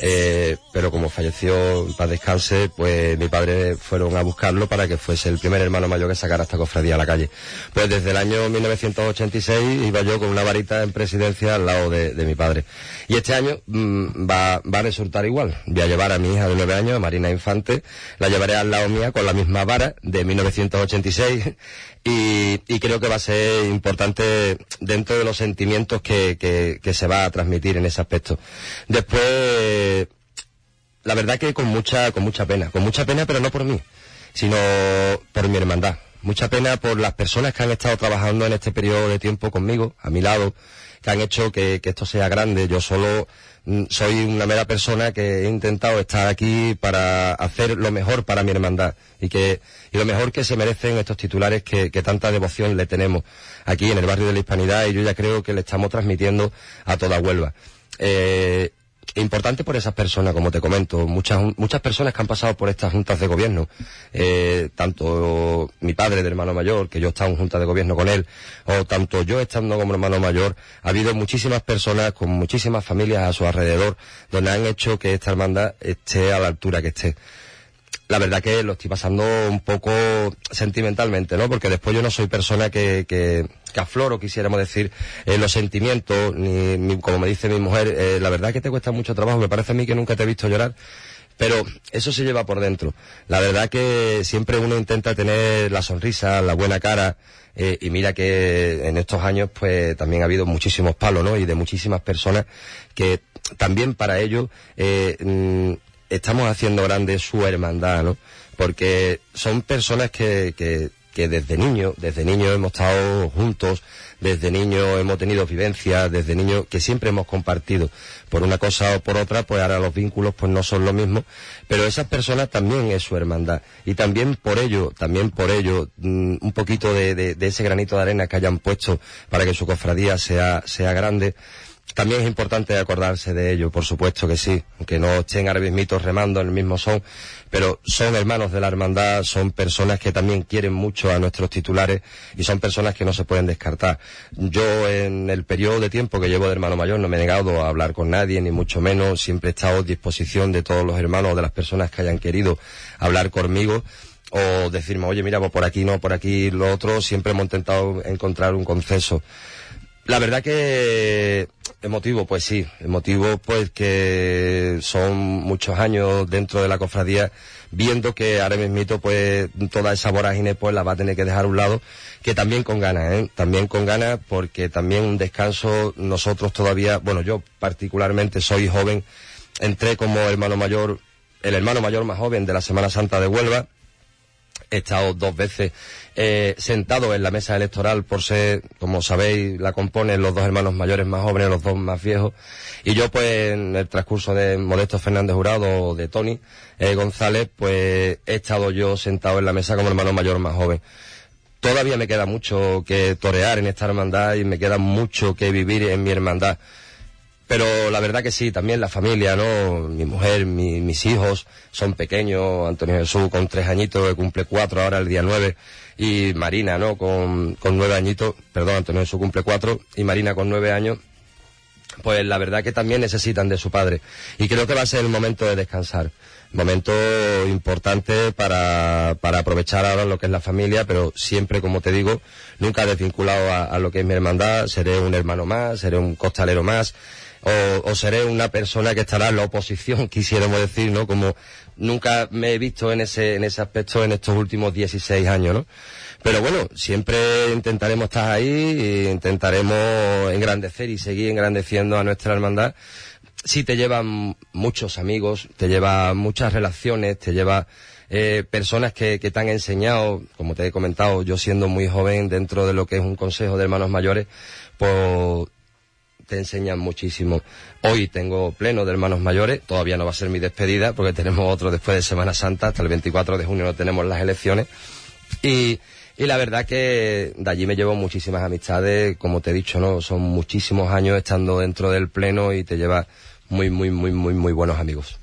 eh, pero como falleció, paz descanse, pues mi padre fueron a buscarlo para que fuese el primer hermano mayor que sacara esta cofradía a la calle. Pues desde el año 1986 iba yo con una varita en presidencia al lado de, mi padre. Y este año mm, va, a resultar igual. Voy a llevar a mi hija de nueve años, a Marina Infante, la llevaré al lado mía con la misma vara de 1986 y, y creo que va a ser importante dentro de los sentimientos que, que, que se va a transmitir en ese aspecto. Después, la verdad que con mucha, con mucha pena, con mucha pena, pero no por mí, sino por mi hermandad. Mucha pena por las personas que han estado trabajando en este periodo de tiempo conmigo, a mi lado, que han hecho que, que esto sea grande. Yo solo soy una mera persona que he intentado estar aquí para hacer lo mejor para mi hermandad y que y lo mejor que se merecen estos titulares que, que tanta devoción le tenemos aquí en el barrio de la Hispanidad y yo ya creo que le estamos transmitiendo a toda Huelva. Eh, importante por esas personas, como te comento, muchas muchas personas que han pasado por estas juntas de gobierno, eh, tanto mi padre de hermano mayor, que yo he estado en junta de gobierno con él, o tanto yo estando como hermano mayor, ha habido muchísimas personas con muchísimas familias a su alrededor, donde han hecho que esta hermandad esté a la altura que esté la verdad que lo estoy pasando un poco sentimentalmente, ¿no? Porque después yo no soy persona que, que, que afloro, quisiéramos decir, eh, los sentimientos, ni, ni, como me dice mi mujer, eh, la verdad que te cuesta mucho trabajo, me parece a mí que nunca te he visto llorar, pero eso se lleva por dentro. La verdad que siempre uno intenta tener la sonrisa, la buena cara, eh, y mira que en estos años pues también ha habido muchísimos palos, ¿no? Y de muchísimas personas que también para ellos eh, mm, estamos haciendo grande su hermandad, ¿no? Porque son personas que, que, que desde niño, desde niño hemos estado juntos, desde niño hemos tenido vivencias, desde niño que siempre hemos compartido. Por una cosa o por otra, pues ahora los vínculos pues no son lo mismo, pero esas personas también es su hermandad. Y también por ello, también por ello, mmm, un poquito de, de, de, ese granito de arena que hayan puesto para que su cofradía sea, sea grande, también es importante acordarse de ello, por supuesto que sí, que no estén ahora remando en el mismo son, pero son hermanos de la hermandad, son personas que también quieren mucho a nuestros titulares y son personas que no se pueden descartar. Yo en el periodo de tiempo que llevo de hermano mayor no me he negado a hablar con nadie, ni mucho menos, siempre he estado a disposición de todos los hermanos o de las personas que hayan querido hablar conmigo o decirme, oye, mira, pues por aquí no, por aquí lo otro, siempre hemos intentado encontrar un consenso. La verdad que emotivo, pues sí, emotivo pues que son muchos años dentro de la cofradía viendo que ahora mismito pues toda esa vorágine pues la va a tener que dejar a un lado, que también con ganas, ¿eh? también con ganas porque también un descanso nosotros todavía, bueno yo particularmente soy joven, entré como hermano mayor, el hermano mayor más joven de la Semana Santa de Huelva, he estado dos veces eh, sentado en la mesa electoral por ser, como sabéis, la componen los dos hermanos mayores más jóvenes, los dos más viejos. Y yo, pues, en el transcurso de Modesto Fernández Jurado o de Tony eh, González, pues, he estado yo sentado en la mesa como hermano mayor más joven. Todavía me queda mucho que torear en esta hermandad y me queda mucho que vivir en mi hermandad. Pero la verdad que sí, también la familia, ¿no? Mi mujer, mi, mis hijos son pequeños, Antonio Jesús con tres añitos, que cumple cuatro ahora el día nueve, y Marina, ¿no? Con, con nueve añitos, perdón, Antonio Jesús cumple cuatro, y Marina con nueve años, pues la verdad que también necesitan de su padre. Y creo que va a ser el momento de descansar. Momento importante para, para aprovechar ahora lo que es la familia, pero siempre, como te digo, nunca desvinculado a, a lo que es mi hermandad. Seré un hermano más, seré un costalero más, o, o, seré una persona que estará en la oposición, quisiéramos decir, ¿no? Como nunca me he visto en ese, en ese aspecto en estos últimos 16 años, ¿no? Pero bueno, siempre intentaremos estar ahí e intentaremos engrandecer y seguir engrandeciendo a nuestra hermandad. Sí te llevan muchos amigos, te lleva muchas relaciones, te lleva eh, personas que, que te han enseñado, como te he comentado, yo siendo muy joven dentro de lo que es un consejo de hermanos mayores, pues te enseñan muchísimo. Hoy tengo pleno de hermanos mayores, todavía no va a ser mi despedida porque tenemos otro después de Semana Santa, hasta el 24 de junio no tenemos las elecciones. Y, y la verdad que de allí me llevo muchísimas amistades, como te he dicho, ¿no? Son muchísimos años estando dentro del pleno y te lleva muy, muy, muy, muy, muy buenos amigos.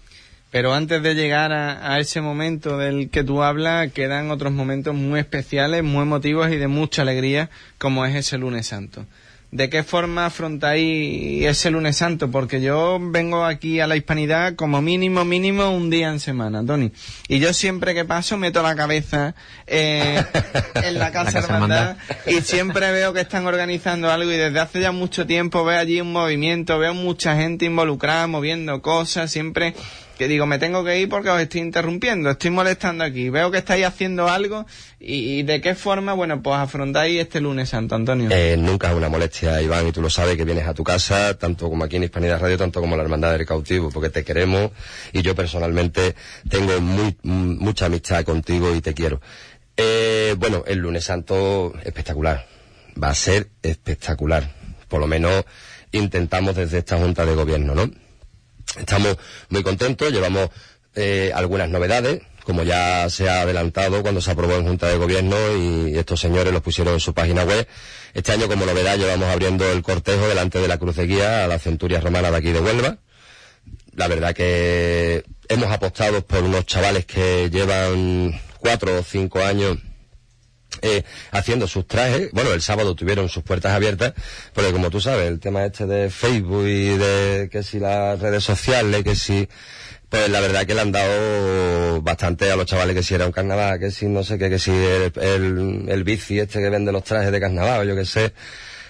Pero antes de llegar a, a, ese momento del que tú hablas, quedan otros momentos muy especiales, muy emotivos y de mucha alegría, como es ese lunes santo. ¿De qué forma afrontáis ese lunes santo? Porque yo vengo aquí a la hispanidad como mínimo, mínimo un día en semana, Tony. Y yo siempre que paso meto la cabeza eh, en la casa, la casa hermandad y siempre veo que están organizando algo y desde hace ya mucho tiempo veo allí un movimiento, veo mucha gente involucrada, moviendo cosas, siempre que digo, me tengo que ir porque os estoy interrumpiendo, estoy molestando aquí, veo que estáis haciendo algo y, de qué forma, bueno, pues afrontáis este lunes santo, Antonio. Eh, nunca es una molestia, Iván, y tú lo sabes que vienes a tu casa, tanto como aquí en Hispanidad Radio, tanto como la Hermandad del Cautivo, porque te queremos y yo personalmente tengo muy, mucha amistad contigo y te quiero. Eh, bueno, el lunes santo espectacular, va a ser espectacular, por lo menos intentamos desde esta Junta de Gobierno, ¿no? Estamos muy contentos, llevamos eh, algunas novedades, como ya se ha adelantado cuando se aprobó en Junta de Gobierno y estos señores los pusieron en su página web. Este año, como novedad, llevamos abriendo el cortejo delante de la Cruz de Guía a la Centuria Romana de aquí de Huelva. La verdad que hemos apostado por unos chavales que llevan cuatro o cinco años eh, haciendo sus trajes. Bueno, el sábado tuvieron sus puertas abiertas, porque como tú sabes, el tema este de Facebook y de que si las redes sociales, que si pues la verdad que le han dado bastante a los chavales que si era un carnaval, que si no sé qué, que si el, el, bici este que vende los trajes de carnaval, yo que sé,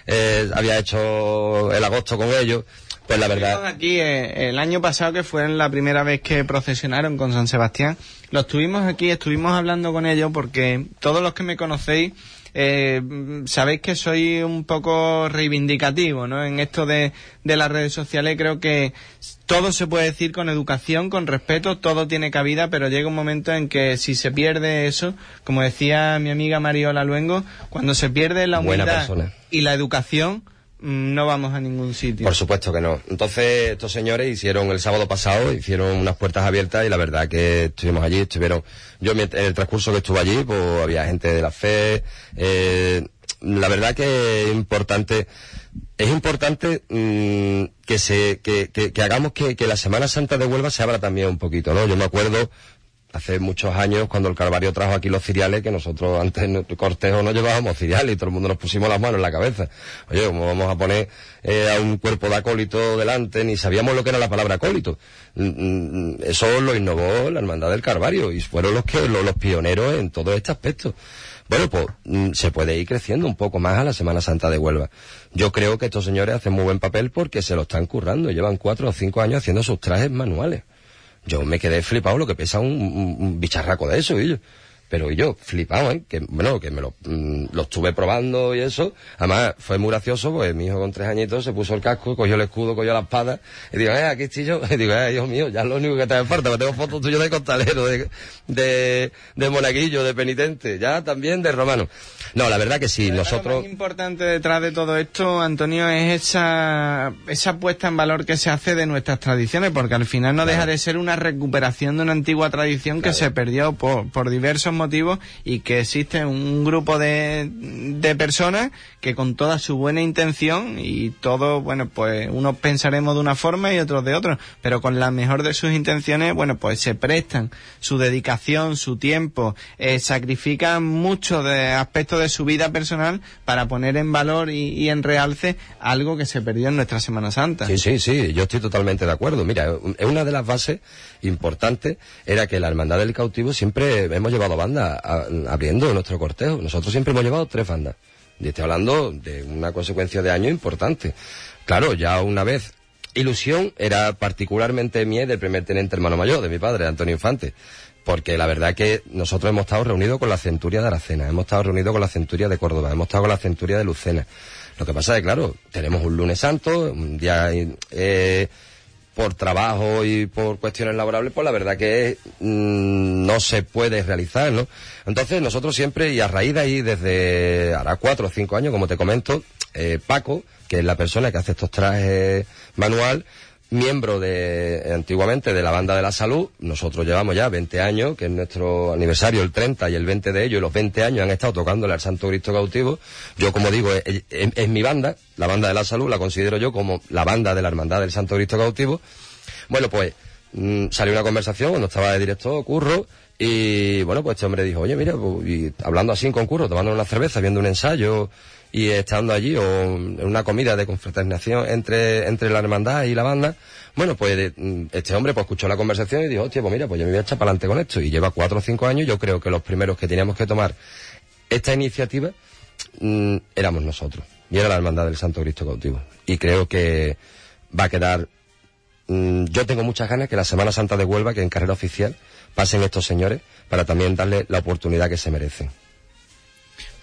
eh, había hecho el agosto con ellos. Pues la verdad. aquí eh, el año pasado que fue la primera vez que procesionaron con San Sebastián. Los tuvimos aquí, estuvimos hablando con ellos porque todos los que me conocéis eh, sabéis que soy un poco reivindicativo, ¿no? En esto de, de las redes sociales creo que todo se puede decir con educación, con respeto, todo tiene cabida, pero llega un momento en que si se pierde eso, como decía mi amiga Mariola Luengo, cuando se pierde la humildad y la educación, no vamos a ningún sitio. Por supuesto que no. Entonces, estos señores hicieron el sábado pasado, hicieron unas puertas abiertas y la verdad que estuvimos allí, estuvieron, yo en el transcurso que estuve allí, pues había gente de la fe, eh, la verdad que es importante, es importante mm, que se, que, que, hagamos que, que la Semana Santa de Huelva se abra también un poquito, ¿no? Yo me acuerdo, hace muchos años cuando el Calvario trajo aquí los cereales, que nosotros antes en el cortejo no llevábamos cereales y todo el mundo nos pusimos las manos en la cabeza. Oye, ¿cómo vamos a poner eh, a un cuerpo de acólito delante? Ni sabíamos lo que era la palabra acólito. Mm, mm, eso lo innovó la Hermandad del Calvario y fueron los que los, los pioneros en todo este aspecto. Bueno, pues mm, se puede ir creciendo un poco más a la Semana Santa de Huelva. Yo creo que estos señores hacen muy buen papel porque se lo están currando. Llevan cuatro o cinco años haciendo sus trajes manuales. Yo me quedé flipado lo que pesa un, bicharraco de eso, y yo. Pero yo, flipado, ¿eh? Que, bueno, que me lo, mm, lo estuve probando y eso. Además, fue muy gracioso, pues mi hijo con tres añitos se puso el casco, cogió el escudo, cogió la espada. Y digo, eh, aquí estoy yo. Y digo, eh, Dios mío, ya es lo único que te hace falta. tengo fotos tuyas de costalero, de, de, de monaguillo, de penitente, ya también de romano. No, la verdad que sí, nosotros... Lo más importante detrás de todo esto, Antonio, es esa, esa puesta en valor que se hace de nuestras tradiciones, porque al final no deja de ser una recuperación de una antigua tradición que se perdió por, por diversos motivos y que existe un grupo de, de personas que con toda su buena intención y todo, bueno, pues unos pensaremos de una forma y otros de otra, pero con la mejor de sus intenciones, bueno, pues se prestan su dedicación, su tiempo, eh, sacrifican mucho de aspectos de su vida personal para poner en valor y, en realce algo que se perdió en nuestra Semana Santa. Sí, sí, sí, yo estoy totalmente de acuerdo. Mira, una de las bases importantes era que la Hermandad del Cautivo siempre hemos llevado abriendo nuestro cortejo. Nosotros siempre hemos llevado tres bandas. Y estoy hablando de una consecuencia de año importante. Claro, ya una vez ilusión era particularmente mía del primer tenente hermano mayor, de mi padre, Antonio Infante porque la verdad que nosotros hemos estado reunidos con la centuria de Aracena, hemos estado reunidos con la centuria de Córdoba, hemos estado con la centuria de Lucena. Lo que pasa es que, claro, tenemos un lunes santo, un día eh, por trabajo y por cuestiones laborables, pues la verdad que mm, no se puede realizar, ¿no? Entonces nosotros siempre, y a raíz de ahí, desde ahora cuatro o cinco años, como te comento, eh, Paco, que es la persona que hace estos trajes manual, miembro de, antiguamente de la banda de la salud. Nosotros llevamos ya 20 años, que es nuestro aniversario, el 30 y el 20 de ellos, y los 20 años han estado tocándole al Santo Cristo cautivo. Yo, como digo, es, mi banda, la banda de la salud, la considero yo como la banda de la hermandad del Santo Cristo cautivo. Bueno, pues, mm, salió una conversación cuando estaba de directo Curro, y bueno, pues este hombre dijo, oye, mira, pues, y hablando así con Curro, tomando una cerveza, viendo un ensayo, y estando allí o en una comida de confraternización entre, entre la hermandad y la banda, bueno, pues mm, este hombre pues escuchó la conversación y dijo, hostia, pues mira, pues yo me voy a echar para adelante con esto. Y lleva cuatro o cinco años, yo creo que los primeros que teníamos que tomar esta iniciativa mm, éramos nosotros. Y era la hermandad del Santo Cristo cautivo. Y creo que va a quedar... Mm, yo tengo muchas ganas que la Semana Santa de Huelva, que en carrera oficial, pasen estos señores para también darle la oportunidad que se merecen.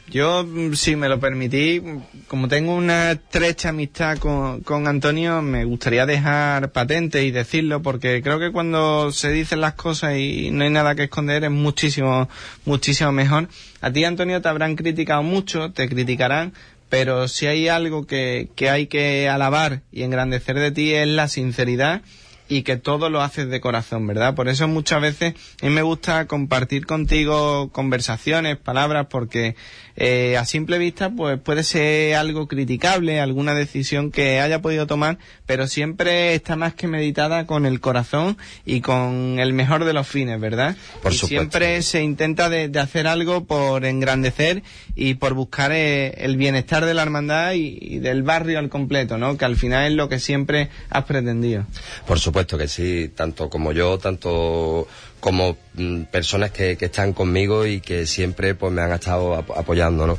Yo, mm, si me lo permití, como tengo una estrecha amistad con, con, Antonio, me gustaría dejar patente y decirlo, porque creo que cuando se dicen las cosas y no hay nada que esconder es muchísimo, muchísimo mejor. A ti, Antonio, te habrán criticado mucho, te criticarán, pero si hay algo que, que hay que alabar y engrandecer de ti es la sinceridad y que todo lo haces de corazón, ¿verdad? Por eso muchas veces a mí me gusta compartir contigo conversaciones, palabras, porque eh, a simple vista pues puede ser algo criticable, alguna decisión que haya podido tomar, pero siempre está más que meditada con el corazón y con el mejor de los fines, ¿verdad? Por y supuesto. siempre se intenta de, de hacer algo por engrandecer y por buscar eh, el bienestar de la hermandad y, y del barrio al completo, ¿no? Que al final es lo que siempre has pretendido. Por supuesto que sí, tanto como yo, tanto como mm, personas que, están conmigo y que siempre pues me han estado ap- apoyando, ¿no?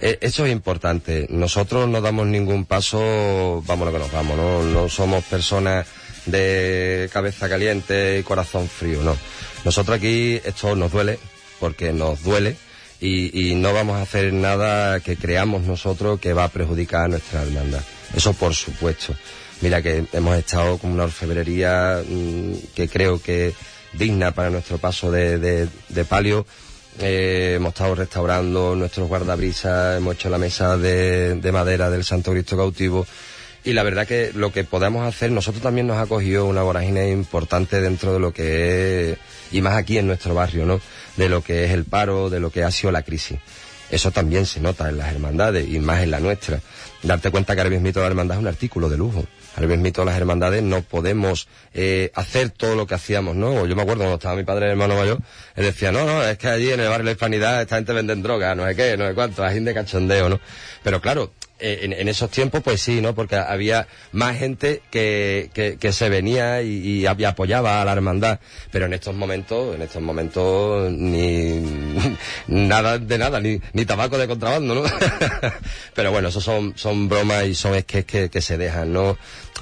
Eh, Eso es importante. Nosotros no damos ningún paso, vamos lo que nos vamos, ¿no? No somos personas de cabeza caliente y corazón frío, no. Nosotros aquí esto nos duele, porque nos duele, y, y no vamos a hacer nada que creamos nosotros que va a perjudicar a nuestra hermandad. Eso por supuesto. Mira que hemos estado con una orfebrería mm, que creo que digna para nuestro paso de, de- palio. Eh, hemos estado restaurando nuestros guardabrisas, hemos hecho la mesa de, de madera del Santo Cristo cautivo. Y la verdad que lo que podamos hacer, nosotros también nos ha cogido una vorágine importante dentro de lo que es, y más aquí en nuestro barrio, ¿no? De lo que es el paro, de lo que ha sido la crisis. Eso también se nota en las hermandades y más en la nuestra. Darte cuenta que ahora mismo la hermandad es un artículo de lujo. Ahora mismo las hermandades no podemos eh, hacer todo lo que hacíamos, ¿no? Yo me acuerdo cuando estaba mi padre, el hermano mayor, él decía, no, no, es que allí en el barrio de la Hispanidad esta gente vende droga, no sé qué, no sé cuánto, gente de cachondeo, ¿no? Pero claro, en, en esos tiempos pues sí, ¿no? Porque había más gente que, que, que se venía y, y ap- y apoyaba a la hermandad. Pero en estos momentos, en estos momentos, ni nada de nada, ni, ni tabaco de contrabando, ¿no? Pero bueno, eso son, son bromas y son esques que, que se dejan, ¿no?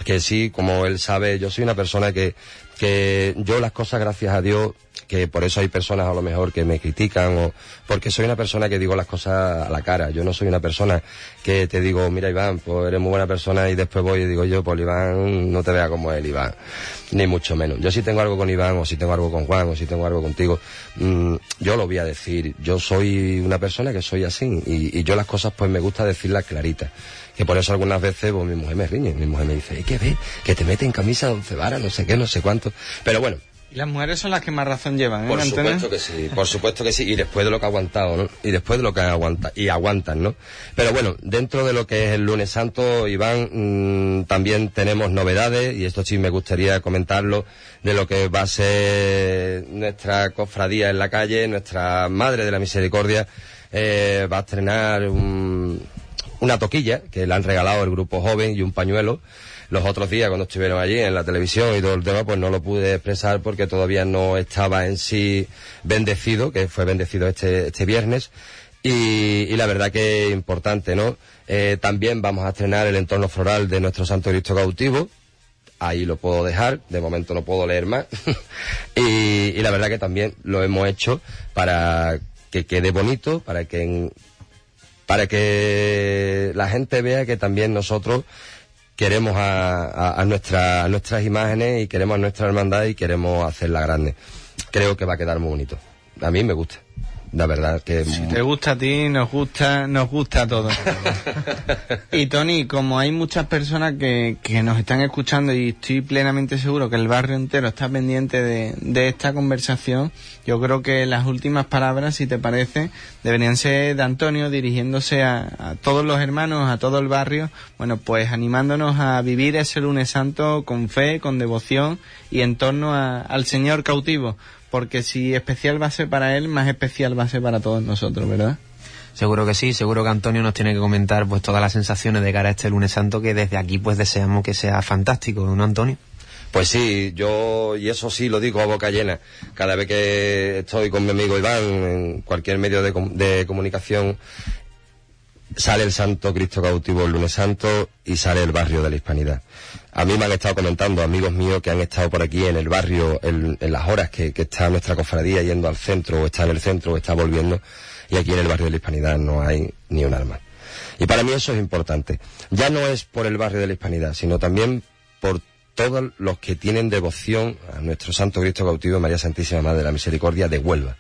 Que sí, como él sabe, yo soy una persona que, que yo las cosas, gracias a Dios, que por eso hay personas a lo mejor que me critican o porque soy una persona que digo las cosas a la cara. Yo no soy una persona que te digo, mira Iván, pues eres muy buena persona y después voy y digo yo, pues Iván, no te vea como él, Iván. Ni mucho menos. Yo si tengo algo con Iván o si tengo algo con Juan o si tengo algo contigo, mm, yo lo voy a decir. Yo soy una persona que soy así y, yo las cosas pues me gusta decirlas claritas. Que por eso algunas veces pues mi mujer me riñe, mi mujer me dice, ¿y qué ves? Que te mete en camisa once varas, no sé qué, no sé cuánto. Pero bueno, Y las mujeres son las que más razón llevan, ¿eh, por Antonio? supuesto que sí, por supuesto que sí, y después de lo que ha aguantado, ¿no? Y después de lo que han aguantado, y aguantan, ¿no? Pero bueno, dentro de lo que es el lunes santo, Iván, mm, también tenemos novedades, y esto sí me gustaría comentarlo, de lo que va a ser nuestra cofradía en la calle, nuestra Madre de la Misericordia, eh, va a estrenar un- una toquilla que le han regalado el grupo joven y un pañuelo. Los otros días, cuando estuvieron allí en la televisión y todo el tema, pues no lo pude expresar porque todavía no estaba en sí bendecido, que fue bendecido este, este viernes. Y, la verdad que importante, ¿no? Eh, también vamos a estrenar el entorno floral de nuestro Santo Cristo cautivo. Ahí lo puedo dejar, de momento no puedo leer más. y, y la verdad que también lo hemos hecho para que quede bonito, para que para que la gente vea que también nosotros queremos a, nuestra- a nuestras imágenes y queremos a nuestra hermandad y queremos hacerla grande. Creo que va a quedar muy bonito. A mí me gusta. La verdad que... Si te gusta a ti, nos gusta, nos gusta a todos. y Tony, como hay muchas personas que, que nos están escuchando y estoy plenamente seguro que el barrio entero está pendiente de, de esta conversación, yo creo que las últimas palabras, si te parece, deberían ser de Antonio dirigiéndose a, a todos los hermanos, a todo el barrio, bueno, pues animándonos a vivir ese lunes santo con fe, con devoción y en torno a- al Señor cautivo, porque si especial va a ser para él, más especial va a ser para todos nosotros, ¿verdad? Seguro que sí, seguro que Antonio nos tiene que comentar pues todas las sensaciones de cara a este lunes santo que desde aquí pues deseamos que sea fantástico, ¿no Antonio? Pues sí, yo, y eso sí lo digo a boca llena, cada vez que estoy con mi amigo Iván en cualquier medio de, com- de comunicación, sale el Santo Cristo cautivo el lunes santo y sale el barrio de la Hispanidad. A mí me han estado comentando amigos míos que han estado por aquí en el barrio en, las horas que, está nuestra cofradía yendo al centro o está en el centro o está volviendo y aquí en el barrio de la Hispanidad no hay ni un arma. Y para mí eso es importante. Ya no es por el barrio de la Hispanidad, sino también por todos los que tienen devoción a nuestro Santo Cristo cautivo María Santísima Madre de la Misericordia de Huelva.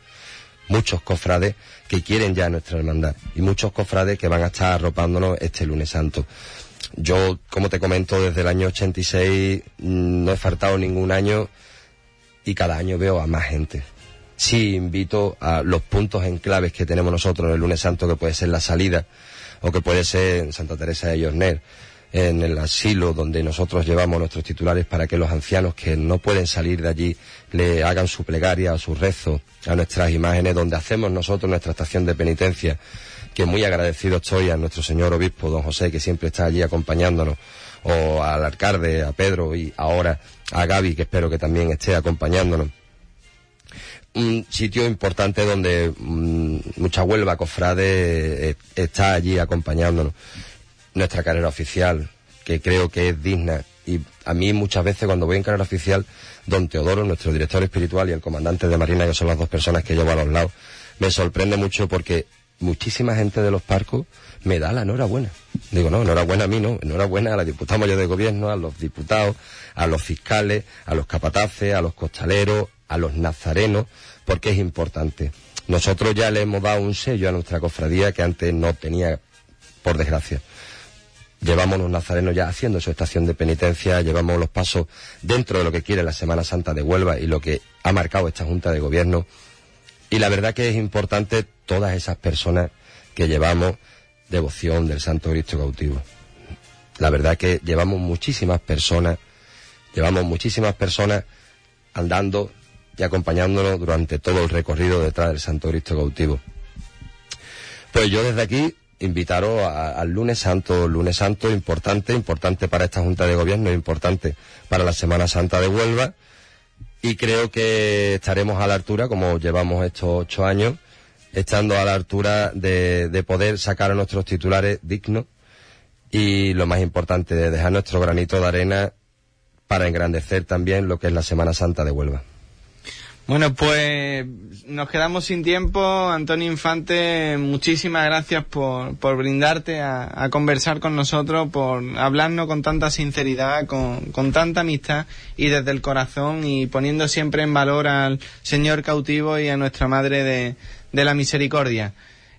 muchos cofrades que quieren ya nuestra hermandad y muchos cofrades que van a estar arropándonos este lunes santo. Yo, como te comento, desde el año 86 mm, no he faltado ningún año y cada año veo a más gente. Sí invito a los puntos en claves que tenemos nosotros en el lunes santo, que puede ser la salida o que puede ser en Santa Teresa de Llorner, en el asilo donde nosotros llevamos nuestros titulares para que los ancianos que no pueden salir de allí le hagan su plegaria su rezo a nuestras imágenes donde hacemos nosotros nuestra estación de penitencia que muy agradecido estoy a nuestro señor obispo don José que siempre está allí acompañándonos o al alcalde, a Pedro y ahora a Gaby que espero que también esté acompañándonos un sitio importante donde mm, mucha Huelva Cofrade eh, está allí acompañándonos nuestra carrera oficial, que creo que es digna. Y a mí muchas veces cuando voy en carrera oficial, don Teodoro, nuestro director espiritual, y el comandante de Marina, que son las dos personas que llevo a los lados, me sorprende mucho porque muchísima gente de los parcos me da la enhorabuena. Digo, no, enhorabuena a mí, no, enhorabuena a la diputada mayor de gobierno, a los diputados, a los fiscales, a los capataces, a los costaleros, a los nazarenos, porque es importante. Nosotros ya le hemos dado un sello a nuestra cofradía que antes no tenía, por desgracia llevamos los nazarenos ya haciendo su estación de penitencia, llevamos los pasos dentro de lo que quiere la Semana Santa de Huelva y lo que ha marcado esta Junta de Gobierno. Y la verdad que es importante todas esas personas que llevamos devoción del Santo Cristo cautivo. La verdad que llevamos muchísimas personas, llevamos muchísimas personas andando y acompañándonos durante todo el recorrido detrás del Santo Cristo cautivo. Pues yo desde aquí invitaros al lunes santo, lunes santo importante, importante para esta Junta de Gobierno, importante para la Semana Santa de Huelva y creo que estaremos a la altura, como llevamos estos ocho años, estando a la altura de, de poder sacar a nuestros titulares dignos y lo más importante, de dejar nuestro granito de arena para engrandecer también lo que es la Semana Santa de Huelva. Bueno, pues nos quedamos sin tiempo. Antonio Infante, muchísimas gracias por, por brindarte a, conversar con nosotros, por hablarnos con tanta sinceridad, con, con tanta amistad y desde el corazón y poniendo siempre en valor al Señor cautivo y a nuestra Madre de, de la Misericordia.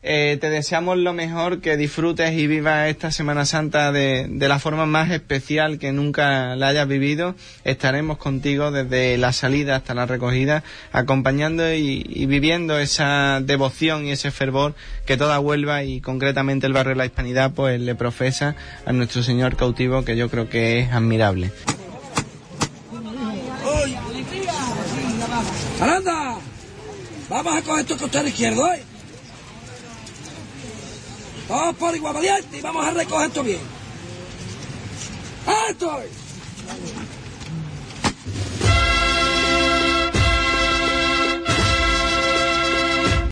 Eh, te deseamos lo mejor, que disfrutes y vivas esta Semana Santa de, la forma más especial que nunca la hayas vivido. Estaremos contigo desde la salida hasta la recogida, acompañando y, y viviendo esa devoción y ese fervor que toda Huelva y concretamente el barrio de la Hispanidad pues le profesa a nuestro Señor cautivo, que yo creo que es admirable. ¡Aranda! Vamos a coger tu costado izquierdo, ¿eh? Vamos por igual valiente y vamos a recoger esto bien. ¡Esto!